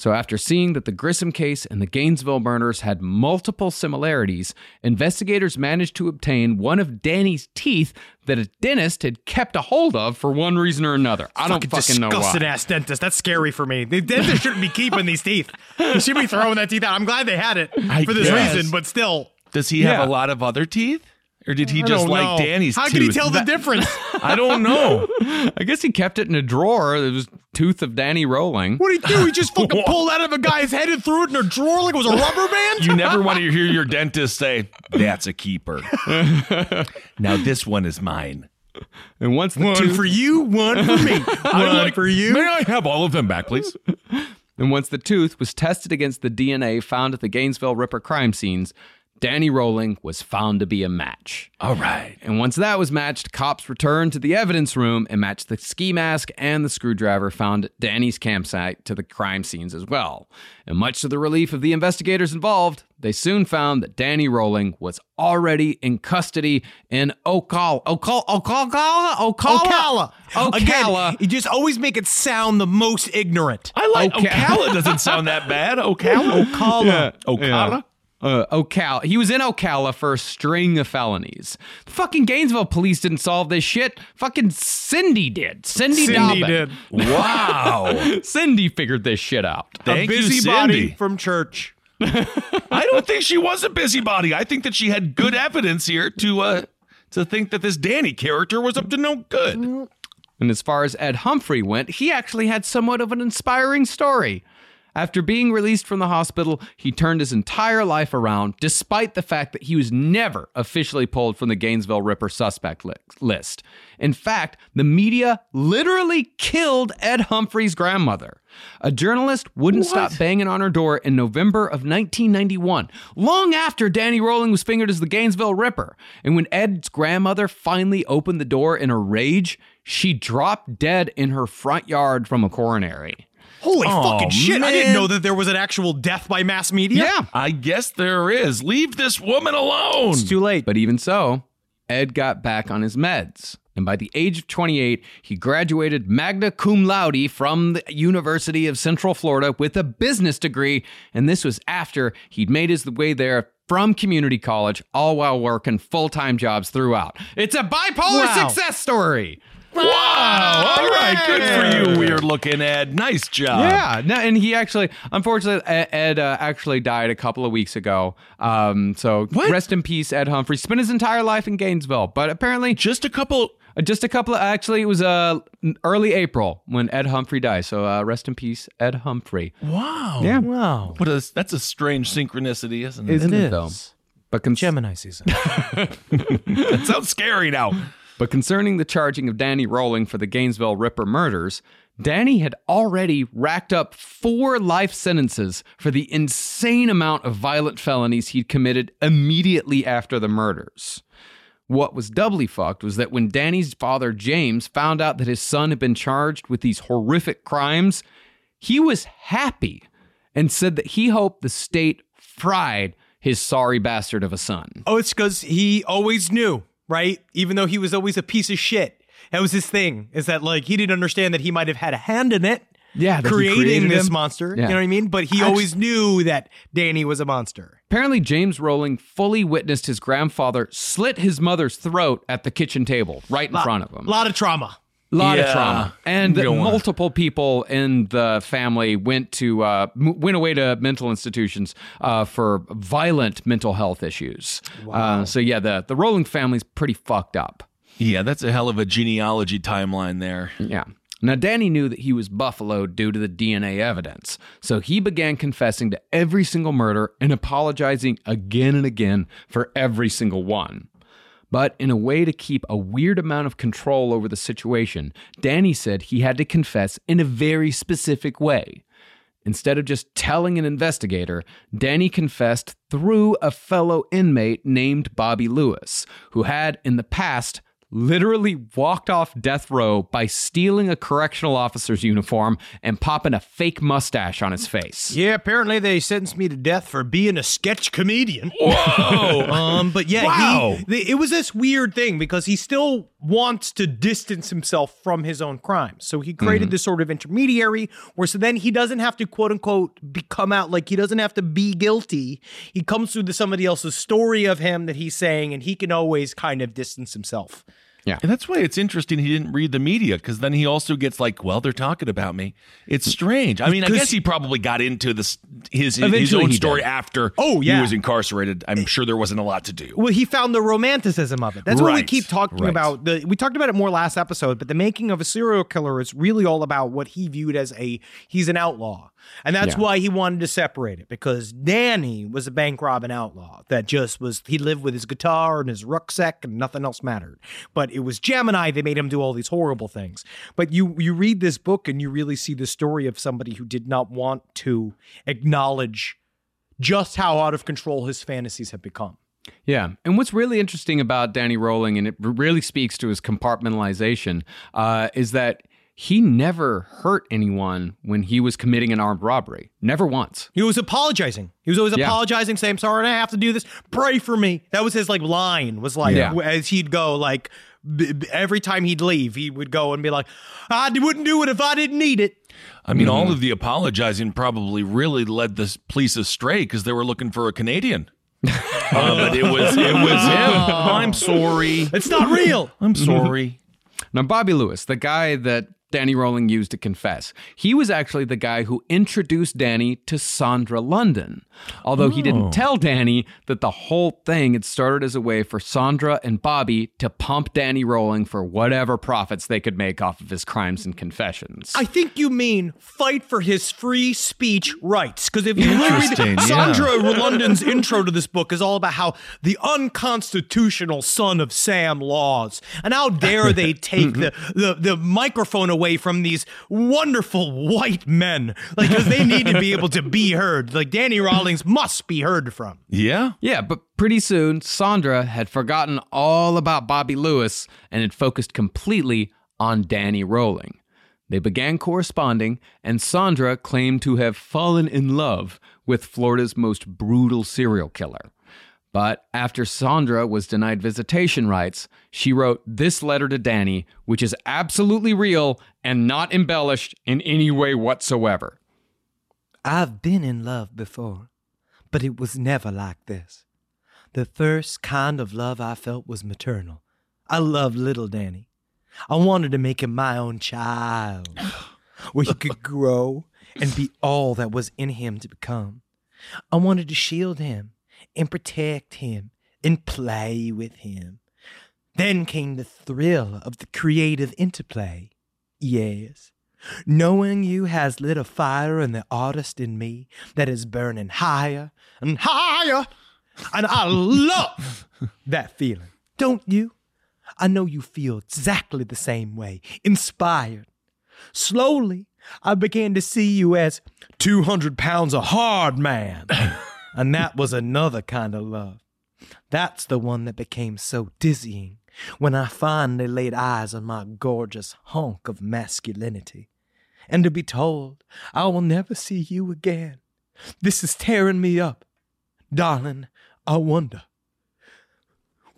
So, after seeing that the Grissom case and the Gainesville murders had multiple similarities, investigators managed to obtain one of Danny's teeth that a dentist had kept a hold of for one reason or another. I don't fucking know why. disgusting ass dentist. That's scary for me. The dentist shouldn't be keeping these teeth. They should be throwing that teeth out. I'm glad they had it I for this guess. reason, but still. Does he Yeah. have a lot of other teeth, or did he I just like know. Danny's? How can he tooth? tell the difference? (laughs) I don't know. (laughs) I guess he kept it in a drawer. It was tooth of Danny Rolling. What did he do? He just fucking (laughs) pulled out of a guy's head and threw it in a drawer like it was a rubber band? You never want to hear your dentist say, "That's a keeper." now this one is mine. And once the One tooth for you, one for me. One like- for you. May I have all of them back, please? And once the tooth was tested against the DNA found at the Gainesville Ripper crime scenes, Danny Rolling was found to be a match. All right. And once that was matched, cops returned to the evidence room and matched the ski mask and the screwdriver found at Danny's campsite to the crime scenes as well. And much to the relief of the investigators involved, they soon found that Danny Rolling was already in custody in Ocala. Ocala? Ocala? Ocala? Ocala. Ocala. Again, you just always make it sound the most ignorant. I like Oca- Ocala. Doesn't sound that bad. Ocala. (laughs) Ocala. Ocala. Uh, Ocala. He was in Ocala for a string of felonies. The fucking Gainesville police didn't solve this shit. Fucking Cindy did. Cindy, Cindy Dobbin. did. Wow. (laughs) Cindy figured this shit out. Thank a you, busybody Cindy. from church. (laughs) I don't think she was a busybody. I think that she had good evidence here to uh to think that this Danny character was up to no good. And as far as Ed Humphrey went, he actually had somewhat of an inspiring story. After being released from the hospital, he turned his entire life around, despite the fact that he was never officially pulled from the Gainesville Ripper suspect li- list. In fact, the media literally killed Ed Humphrey's grandmother. A journalist wouldn't stop banging on her door in November of 1991, long after Danny Rolling was fingered as the Gainesville Ripper. And when Ed's grandmother finally opened the door in a rage, she dropped dead in her front yard from a coronary. Holy Oh, fucking shit. I didn't know that there was an actual death by mass media. Yeah. I guess there is. Leave this woman alone. It's too late. But even so, Ed got back on his meds. And by the age of 28, he graduated magna cum laude from the University of Central Florida with a business degree. And this was after he'd made his way there from community college, all while working full time jobs throughout. It's a bipolar Wow. success story. Wow. All right. Good for you, weird looking Ed. Nice job. Yeah, no, and he actually, unfortunately, Ed, Ed uh, actually died a couple of weeks ago. Um, so rest in peace, Ed Humphrey. Spent his entire life in Gainesville, but apparently Just a couple. uh, just a couple of. Actually, it was uh early April when Ed Humphrey died. So uh, rest in peace, Ed Humphrey. Wow. Yeah. Wow. What a that's a strange synchronicity, isn't it? Isn't it, is. though? But con- Gemini season. (laughs) (laughs) that sounds scary now. But concerning the charging of Danny Rolling for the Gainesville Ripper murders, Danny had already racked up four life sentences for the insane amount of violent felonies he'd committed immediately after the murders. What was doubly fucked was that when Danny's father, James, found out that his son had been charged with these horrific crimes, he was happy and said that he hoped the state fried his sorry bastard of a son. oh, it's because he always knew, right? Even though he was always a piece of shit. That was his thing, is that like he didn't understand that he might have had a hand in it, Yeah, creating this him. monster. Yeah. You know what I mean? But he always knew that Danny was a monster. Apparently, James Rolling fully witnessed his grandfather slit his mother's throat at the kitchen table right in Lot- front of him. A lot of trauma. Lot of trauma. And Go on. multiple people in the family went to uh, m- went away to mental institutions uh, for violent mental health issues. Uh, so yeah the the Rolling family's pretty fucked up. Yeah, that's a hell of a genealogy timeline there. yeah. Now Danny knew that he was buffaloed due to the DNA evidence. So he began confessing to every single murder and apologizing again and again for every single one But in a way to keep a weird amount of control over the situation, Danny said he had to confess in a very specific way. Instead of just telling an investigator, Danny confessed through a fellow inmate named Bobby Lewis, who had in the past literally walked off death row by stealing a correctional officer's uniform and popping a fake mustache on his face. Yeah, apparently they sentenced me to death for being a sketch comedian. Whoa! (laughs) um, but yeah, Wow. he, the- it was this weird thing because he still wants to distance himself from his own crimes. So he created Mm-hmm. this sort of intermediary where so then he doesn't have to quote unquote become out like he doesn't have to be guilty. He comes through to somebody else's story of him that he's saying, and he can always kind of distance himself. And that's why it's interesting he didn't read the media because then he also gets like, well, they're talking about me. It's strange. I mean, I guess he probably got into this his his own story did. after Oh, yeah. he was incarcerated. I'm sure there wasn't a lot to do. Well, he found the romanticism of it. That's what we keep talking right. about. The, we talked about it more last episode, but the making of a serial killer is really all about what he viewed as a he's an outlaw. And that's Yeah. why he wanted to separate it because Danny was a bank robbing outlaw that just was he lived with his guitar and his rucksack and nothing else mattered. But it was Gemini that made him do all these horrible things. But you you read this book and you really see the story of somebody who did not want to acknowledge just how out of control his fantasies have become. Yeah. And what's really interesting about Danny Rolling, and it really speaks to his compartmentalization, uh, is that he never hurt anyone when he was committing an armed robbery. Never once. He was apologizing. He was always Yeah. apologizing, saying, "I'm sorry, I have to do this. Pray for me." That was his like line. Was like Yeah. as he'd go, like b- b- every time he'd leave, he would go and be like, "I wouldn't do it if I didn't need it." I mean, all of the apologizing probably really led the police astray because they were looking for a Canadian. (laughs) Uh, but it was it was him. I'm sorry. It's not real. I'm sorry. Now, Bobby Lewis, the guy that Danny Rolling used to confess, he was actually the guy who introduced Danny to Sandra London. Although he didn't oh. tell Danny that the whole thing had started as a way for Sandra and Bobby to pump Danny Rolling for whatever profits they could make off of his crimes and confessions. I think you mean fight for his free speech rights. Because if you read yeah. Sandra London's intro to this book is all about how the unconstitutional son of Sam Laws, and how dare they take (laughs) the, the, the microphone away from these wonderful white men, like because they need to be able to be heard. Like Danny Rawlings must be heard from. Yeah. Yeah, but pretty soon, Sandra had forgotten all about Bobby Lewis and had focused completely on Danny Rolling. They began corresponding, and Sandra claimed to have fallen in love with Florida's most brutal serial killer. But after Sandra was denied visitation rights, she wrote this letter to Danny, which is absolutely real and not embellished in any way whatsoever. I've been in love before, but it was never like this. The first kind of love I felt was maternal. I loved little Danny. I wanted to make him my own child, (sighs) where he could grow and be all that was in him to become. I wanted to shield him and protect him and play with him. Then came the thrill of the creative interplay. Yes. Knowing you has lit a fire in the artist in me that is burning higher and higher. And I love (laughs) that feeling. Don't you? I know you feel exactly the same way, inspired. Slowly, I began to see you as 200 pounds of hard man. (laughs) and that was another kind of love. That's the one that became so dizzying when I finally laid eyes on my gorgeous hunk of masculinity. And to be told I will never see you again. This is tearing me up. Darling, I wonder.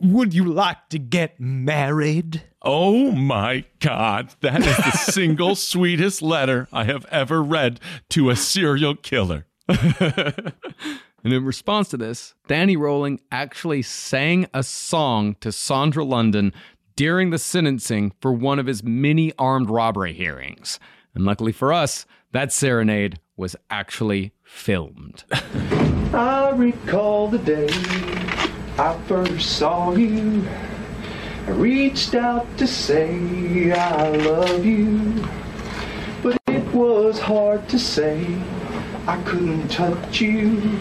Would you like to get married? Oh my God, that is the (laughs) single sweetest letter I have ever read to a serial killer. (laughs) and in response to this, Danny Rolling actually sang a song to Sandra London during the sentencing for one of his many armed robbery hearings. And luckily for us, that serenade was actually filmed. (laughs) I recall the day I first saw you. I reached out to say I love you, but it was hard to say. I couldn't touch you.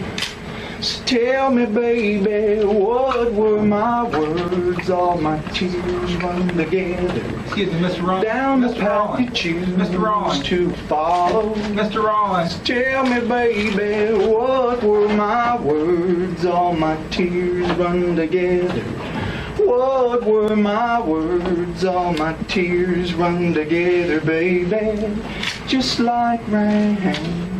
So tell me, baby, what were my words? All my tears run together. Excuse me, Mr. Rollins. Down the Mr. path Rollins. you choose Mr. Rollins. to follow. Mr. Rollins. Tell me, baby, what were my words? All my tears run together. What were my words? All my tears run together, baby, just like rain.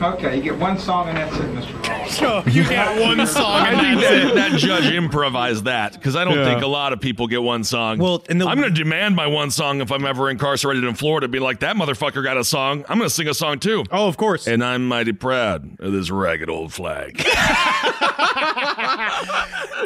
Okay, you get one song and that's it, Mr. Rollins. (laughs) So you get one (laughs) song I and think that's that, it. that judge improvised that because I don't Yeah. think a lot of people get one song. Well, and the- I'm going to demand my one song if I'm ever incarcerated in Florida. Be like that motherfucker got a song. I'm going to sing a song too. Oh, of course. And I'm mighty proud of this ragged old flag. (laughs)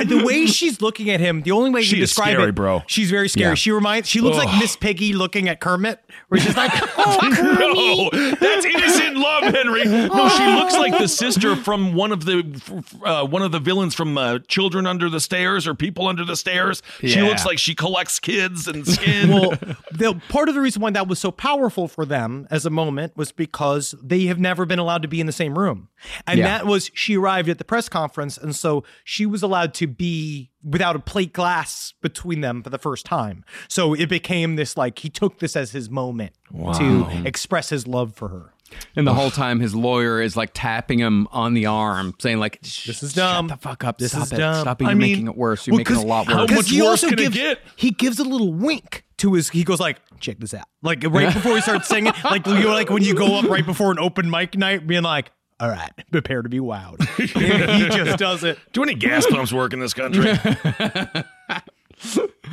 the way she's looking at him, the only way She you describe scary, it, bro. She's very scary. Yeah. She reminds. She looks Ugh. like Miss Piggy looking at Kermit, where she's like, (laughs) (laughs) "Oh, no, that's innocent love, Henry. No, she looks like the sister from one of the uh, one of the villains from uh, Children Under the Stairs or People Under the Stairs. She looks like she collects kids and skin. well, the part of the reason why that was so powerful for them as a moment was because they have never been allowed to be in the same room. And Yeah. that was she arrived at the press conference and so she was allowed to be without a plate glass between them for the first time. So it became this like he took this as his moment to express his love for her. And the whole time, his lawyer is like tapping him on the arm, saying like, This is dumb. Shut the fuck up. This Stop is it. dumb. Stop it. You're I mean- making it worse. You're Well, making it a 'cause- lot how worse. much he worse also can it gives, get? He gives a little wink to his. He goes like, "Check this out." Like right (laughs) before he starts singing, like you know, like when you go up right before an open mic night, being like, "All right, (laughs) prepare to be wowed." (laughs) he just does it. Do any gas (laughs) pumps work in this country? You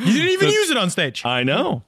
didn't even use it on stage. I know.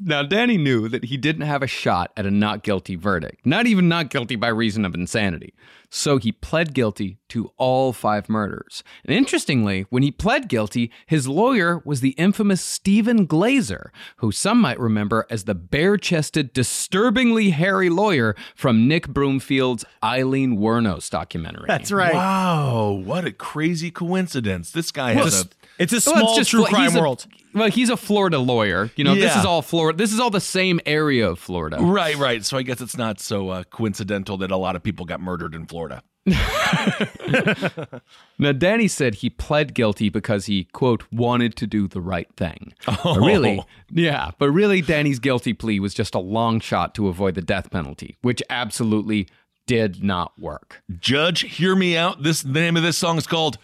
Now, Danny knew that he didn't have a shot at a not guilty verdict, not even not guilty by reason of insanity. So he pled guilty to all five murders. And interestingly, when he pled guilty, his lawyer was the infamous Stephen Glazer, who some might remember as the bare chested, disturbingly hairy lawyer from Nick Broomfield's Aileen Wuornos documentary. That's right. Wow, what a crazy coincidence. This guy Well, has it's, a it's a Well, small true Flo- crime a- world. well, he's a Florida lawyer. You know, this is all Florida. This is all the same area of Florida. Right, right. So I guess it's not so uh, coincidental that a lot of people got murdered in Florida. (laughs) (laughs) Now, Danny said he pled guilty because he, quote, wanted to do the right thing. But really, yeah, but really, Danny's guilty plea was just a long shot to avoid the death penalty, which absolutely did not work. Judge, hear me out. This the name of this song is called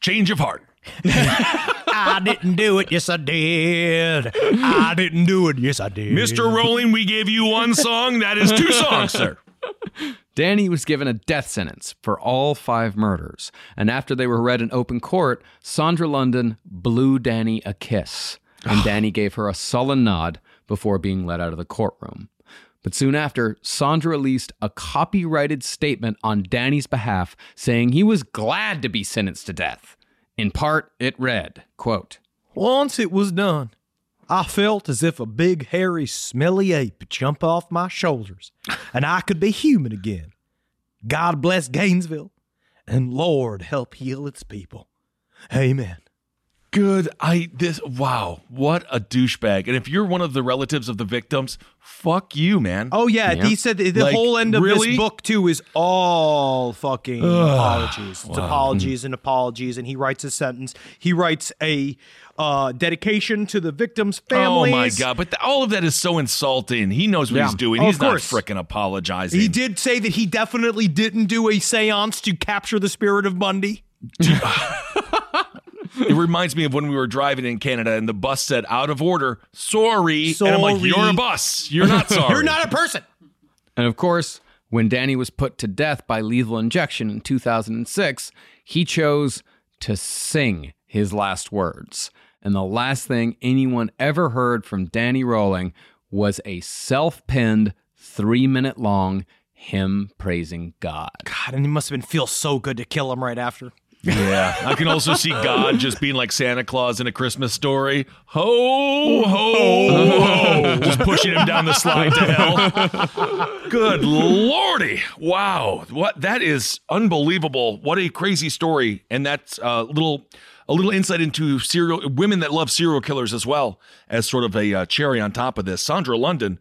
Change of Heart. (laughs) I didn't do it. Yes, I did. I didn't do it. Yes, I did. Mr. Rolling, we gave you one song. That is two songs, sir. Danny was given a death sentence for all five murders, and after they were read in open court, Sandra London blew Danny a kiss, and (sighs) Danny gave her a sullen nod before being let out of the courtroom. But soon after, Sandra released a copyrighted statement on Danny's behalf saying he was glad to be sentenced to death. In part, it read, quote, Once it was done, I felt as if a big, hairy, smelly ape would jump off my shoulders and I could be human again. God bless Gainesville and Lord help heal its people. Amen. Good. I this wow, what a douchebag. And if you're one of the relatives of the victims, fuck you, man. Oh yeah, Yeah. he said the, the Like, whole end of really? this book too is all fucking apologies. It's apologies and apologies, and he writes a sentence. He writes a uh, dedication to the victims' families. Oh my god! But th- all of that is so insulting. He knows what Yeah. he's doing. Oh, he's not course. freaking apologizing. He did say that he definitely didn't do a séance to capture the spirit of Bundy. (laughs) (laughs) It reminds me of when we were driving in Canada and the bus said "out of order." Sorry, and I'm like, "You're a bus. You're not (laughs) sorry. You're not a person. And of course, when Danny was put to death by lethal injection in 2006, he chose to sing his last words. And the last thing anyone ever heard from Danny Rolling was a self penned three minute long hymn praising God. God, and it must have been feel so good to kill him right after. Yeah, I can also see God just being like Santa Claus in a Christmas story. Ho, ho, ho. Just pushing him down the slide to hell. Good lordy. Wow. What that is unbelievable. What a crazy story. And that's a little a little insight into serial women that love serial killers as well as sort of a uh, cherry on top of this. Sandra London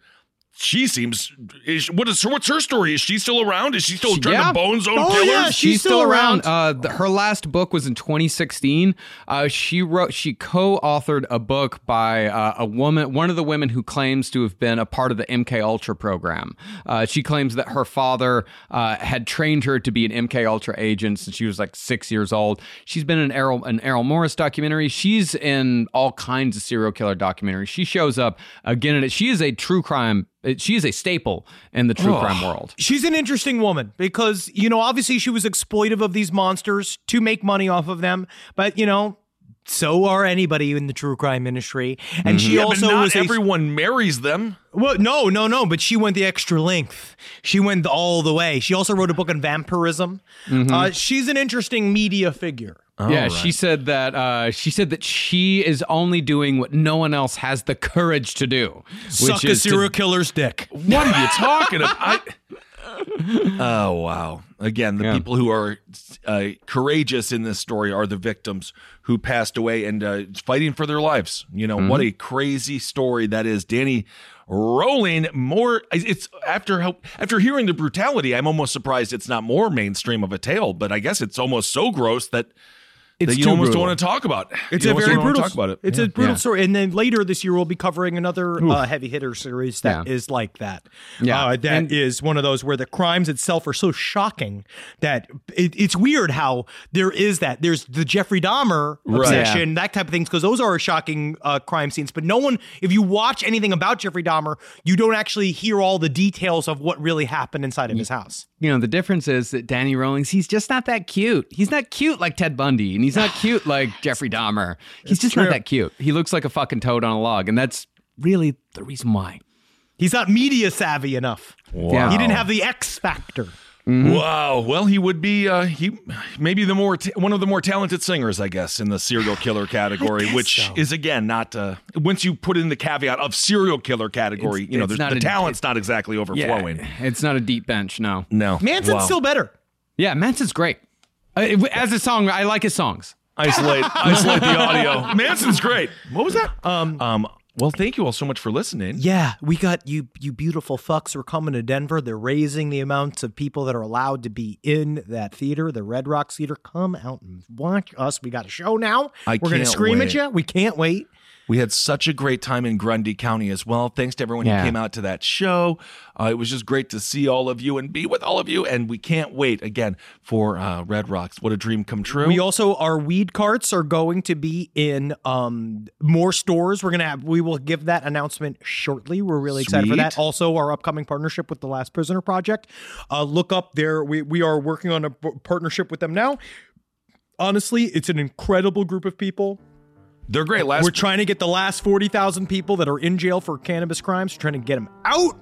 she seems is what is what's her story? Is she still around? Is she still trying to bone zone oh, killers? Yeah, she's, still, around. Uh, the, her last book was in 2016. Uh, she wrote, she co-authored a book by uh, a woman, one of the women who claims to have been a part of the MK Ultra program. Uh, she claims that her father uh, had trained her to be an MK Ultra agent since she was like six years old. She's been in Errol, an Errol Morris documentary. She's in all kinds of serial killer documentaries. She shows up again, and she is a true crime she is a staple in the true oh. crime world. She's an interesting woman because, you know, obviously she was exploitive of these monsters to make money off of them. But, you know, so are anybody in the true crime industry. And mm-hmm. she yeah, also but not was a, everyone marries them. Well, no, no, no. But she went the extra length. She went all the way. She also wrote a book on vampirism. Mm-hmm. Uh, she's an interesting media figure. Yeah, right. she said that uh, she said that she is only doing what no one else has the courage to do. Suck a serial to... killer's dick. What are you talking about? I... (laughs) oh wow! Again, the yeah. people who are uh, courageous in this story are the victims who passed away and uh, fighting for their lives. You know mm-hmm. what a crazy story that is, Danny. Rolling more. It's after after hearing the brutality, I'm almost surprised it's not more mainstream of a tale. But I guess it's almost so gross that it's that you almost brutal. don't want to talk about. It's you a very brutal. Talk about it. It's yeah. a brutal yeah. story. And then later this year, we'll be covering another uh, heavy hitter series that yeah. is like that. Yeah, uh, that and, is one of those where the crimes itself are so shocking that it, it's weird how there is that. There's the Jeffrey Dahmer obsession, right. that type of things, because those are shocking uh, crime scenes. But no one, if you watch anything about Jeffrey Dahmer, you don't actually hear all the details of what really happened inside of his house. You know, the difference is that Danny Rawlings, he's just not that cute. He's not cute like Ted Bundy, and he's not (sighs) cute like Jeffrey Dahmer. He's it's just true. not that cute. He looks like a fucking toad on a log, and that's really the reason why. He's not media savvy enough. Wow. He didn't have the X factor. Mm-hmm. Wow. Well, he would be uh, he maybe the more t- one of the more talented singers, I guess, in the serial killer (sighs) category, which so. is again not uh, once you put in the caveat of serial killer category, it's, you know, the a, talent's not exactly overflowing. Yeah, it's not a deep bench, no. No. Manson's wow. still better. Yeah, Manson's great. Uh, as a song, I like his songs. Isolate, isolate the audio. (laughs) Manson's great. What was that? Um, um, well, thank you all so much for listening. Yeah, we got you you beautiful fucks are coming to Denver. They're raising the amounts of people that are allowed to be in that theater, the Red Rocks Theater. Come out and watch us. We got a show now. I We're going to scream wait. at you. We can't wait. We had such a great time in Grundy County as well. Thanks to everyone yeah. who came out to that show. Uh, it was just great to see all of you and be with all of you. And we can't wait again for uh, Red Rocks. What a dream come true. We also, our weed carts are going to be in um, more stores. We're going to have, we will give that announcement shortly. We're really Sweet. excited for that. Also, our upcoming partnership with the Last Prisoner Project. Uh, look up there. We, we are working on a partnership with them now. Honestly, it's an incredible group of people they're great. Last We're trying to get the last 40,000 people that are in jail for cannabis crimes, We're trying to get them out.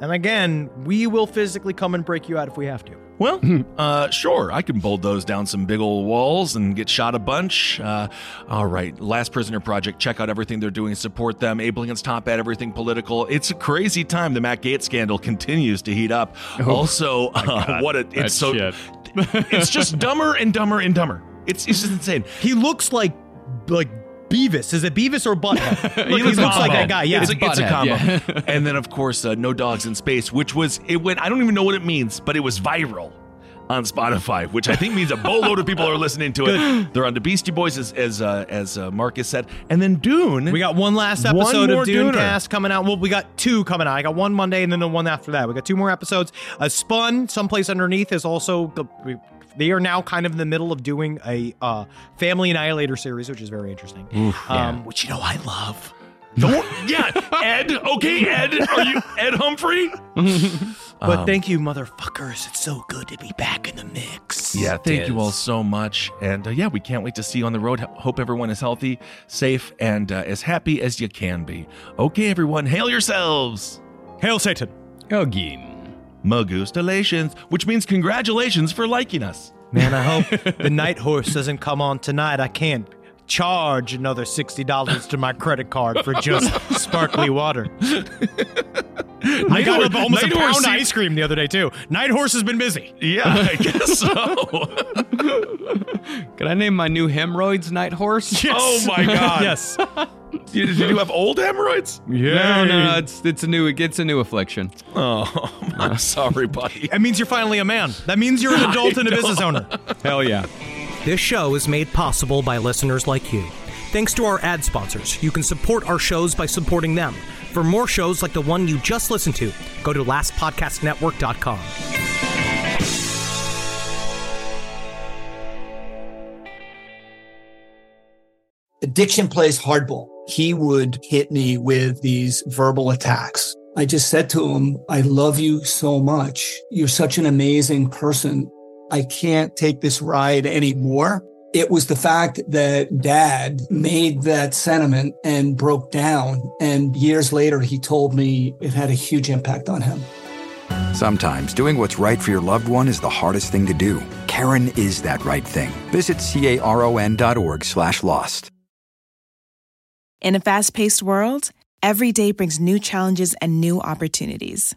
And again, we will physically come and break you out if we have to. Well, uh, sure, I can bulldoze down some big old walls and get shot a bunch. Uh, all right, Last Prisoner Project. Check out everything they're doing. Support them. Able Against Top at everything political. It's a crazy time. The Matt Gaetz scandal continues to heat up. Oh, also, (laughs) uh, what a it's so it's just dumber and dumber and dumber. It's it's just insane. He looks like like Beavis. Is it Beavis or Butthead? (laughs) he, looks like that guy. Yeah, it's, a, it's a combo. Yeah. and then of course, uh, No Dogs in Space, which was it went. I don't even know what it means, but it was viral on Spotify, which I think means a boatload of people are listening to it. They're on the Beastie Boys, as as, uh, as uh, Marcus said, and then Dune. We got one last episode one of Dune Cast coming out. Well, we got two coming out. I got one Monday, and then the one after that. We got two more episodes. A Spun, someplace underneath, is also they are now kind of in the middle of doing a uh, Family Annihilator series, which is very interesting. Oof, um, yeah. Which you know I love. Don't yeah, Ed. Okay, Ed. Are you Ed Humphrey? (laughs) But Um, thank you, motherfuckers. It's so good to be back in the mix. Yeah, thank It you all so much. And uh, yeah, we can't wait to see you on the road. Hope everyone is healthy, safe, and uh, as happy as you can be. Okay, everyone, hail yourselves. Hail Satan. Hail Again. Magustalations, which means congratulations for liking us. Man, I hope the night horse doesn't come on tonight. I can't charge another $60 to my credit card for just (laughs) sparkly water. I got Horse- almost Night a Horse pound of ice cream the other day, too. Night horse has been busy. Yeah, I (laughs) guess so. Can I name my new hemorrhoids Night Horse? Yes. Oh my God. (laughs) yes. Did, did you have old hemorrhoids? No, no, no. It's it's a new. It gets a new affliction. Oh, I'm sorry, buddy. That means you're finally a man. That means you're an adult and a business owner. Hell yeah. This show is made possible by listeners like you. Thanks to our ad sponsors, you can support our shows by supporting them. For more shows like the one you just listened to, go to lastpodcastnetwork.com. Addiction plays hardball. He would hit me with these verbal attacks. I just said to him, I love you so much. You're such an amazing person. I can't take this ride anymore. It was the fact that dad made that sentiment and broke down. And years later, he told me it had a huge impact on him. Sometimes doing what's right for your loved one is the hardest thing to do. Caron is that right thing. Visit caron.org slash lost. In a fast paced world, every day brings new challenges and new opportunities.